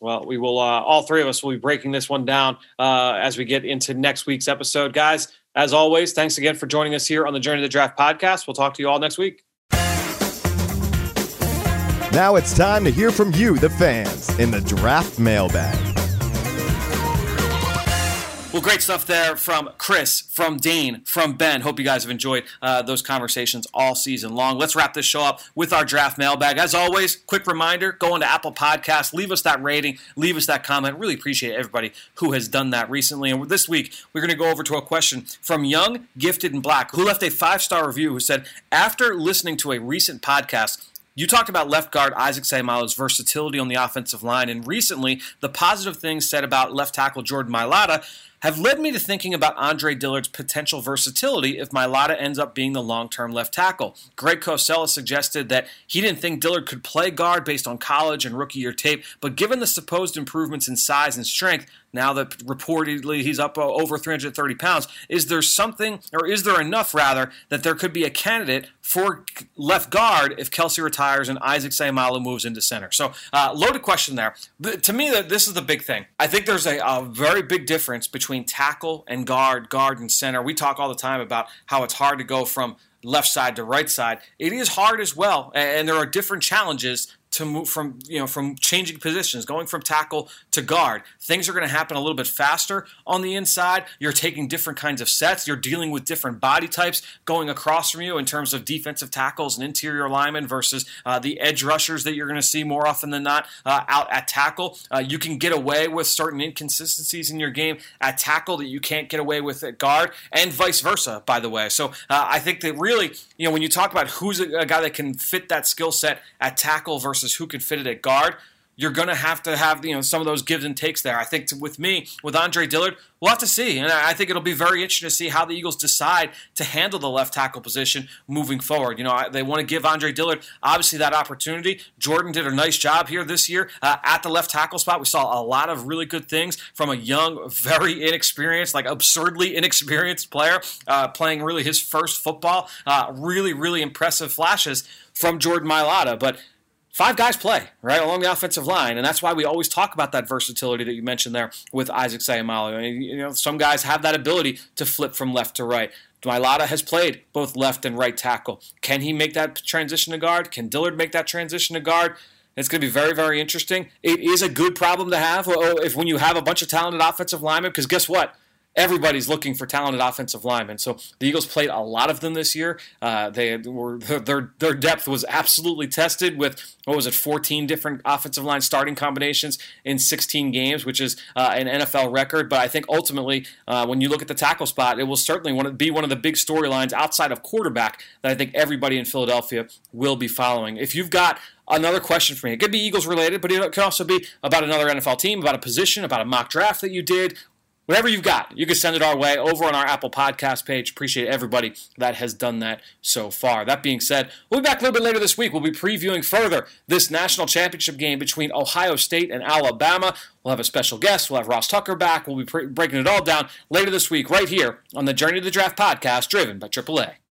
Well, we will, uh, all three of us will be breaking this one down uh, as we get into next week's episode. Guys, as always, thanks again for joining us here on the Journey to the Draft podcast. We'll talk to you all next week. Now it's time to hear from you, the fans, in the draft mailbag. Well, great stuff there from Chris, from Dane, from Ben. Hope you guys have enjoyed uh, those conversations all season long. Let's wrap this show up with our draft mailbag. As always, quick reminder go into Apple Podcasts, leave us that rating, leave us that comment. Really appreciate everybody who has done that recently. And this week, we're going to go over to a question from Young, Gifted, and Black, who left a five star review who said, After listening to a recent podcast, you talked about left guard Isaac Seumalo's versatility on the offensive line, and recently the positive things said about left tackle Jordan Mailata have led me to thinking about Andre Dillard's potential versatility if Mailata ends up being the long term left tackle. Greg Cosella suggested that he didn't think Dillard could play guard based on college and rookie year tape, but given the supposed improvements in size and strength, now that reportedly he's up uh, over 330 pounds, is there something, or is there enough rather, that there could be a candidate for left guard if Kelce retires and Isaac Seumalo moves into center? So, uh, loaded question there. But to me, this is the big thing. I think there's a, a very big difference between tackle and guard, guard and center. We talk all the time about how it's hard to go from left side to right side. It is hard as well, and there are different challenges to move from you know from changing positions, going from tackle to guard. Things are going to happen a little bit faster on the inside. You're taking different kinds of sets. You're dealing with different body types going across from you in terms of defensive tackles and interior linemen versus uh, the edge rushers that you're going to see more often than not uh, out at tackle. Uh, you can get away with certain inconsistencies in your game at tackle that you can't get away with at guard, and vice versa. By the way, so uh, I think that really you know when you talk about who's a, a guy that can fit that skill set at tackle versus versus who can fit it at guard, you're going to have to have you know some of those gives and takes there. I think to, with me, with Andre Dillard, we'll have to see, and I think it'll be very interesting to see how the Eagles decide to handle the left tackle position moving forward. You know, they want to give Andre Dillard obviously that opportunity. Jordan did a nice job here this year uh, at the left tackle spot. We saw a lot of really good things from a young, very inexperienced, like absurdly inexperienced player uh, playing really his first football. Uh, really, really impressive flashes from Jordan Mailata, but five guys play right along the offensive line, and that's why we always talk about that versatility that you mentioned there with Isaac. I mean, you know, some guys have that ability to flip from left to right. Mailata has played both left and right tackle. Can he make that transition to guard? Can Dillard make that transition to guard? It's going to be very, very interesting. It is a good problem to have if when you have a bunch of talented offensive linemen, because guess what? Everybody's looking for talented offensive linemen. So the Eagles played a lot of them this year. Uh, they were their their depth was absolutely tested with what was it, 14 different offensive line starting combinations in 16 games, which is uh, an NFL record. But I think ultimately, uh, when you look at the tackle spot, it will certainly be one of the big storylines outside of quarterback that I think everybody in Philadelphia will be following. If you've got another question for me. It could be Eagles related, but it could also be about another NFL team, about a position, about a mock draft that you did, whatever you've got, you can send it our way over on our Apple Podcast page. Appreciate everybody that has done that so far. That being said, we'll be back a little bit later this week. We'll be previewing further this national championship game between Ohio State and Alabama. We'll have a special guest. We'll have Ross Tucker back. We'll be pre- breaking it all down later this week, right here on the Journey to the Draft podcast, driven by AAA.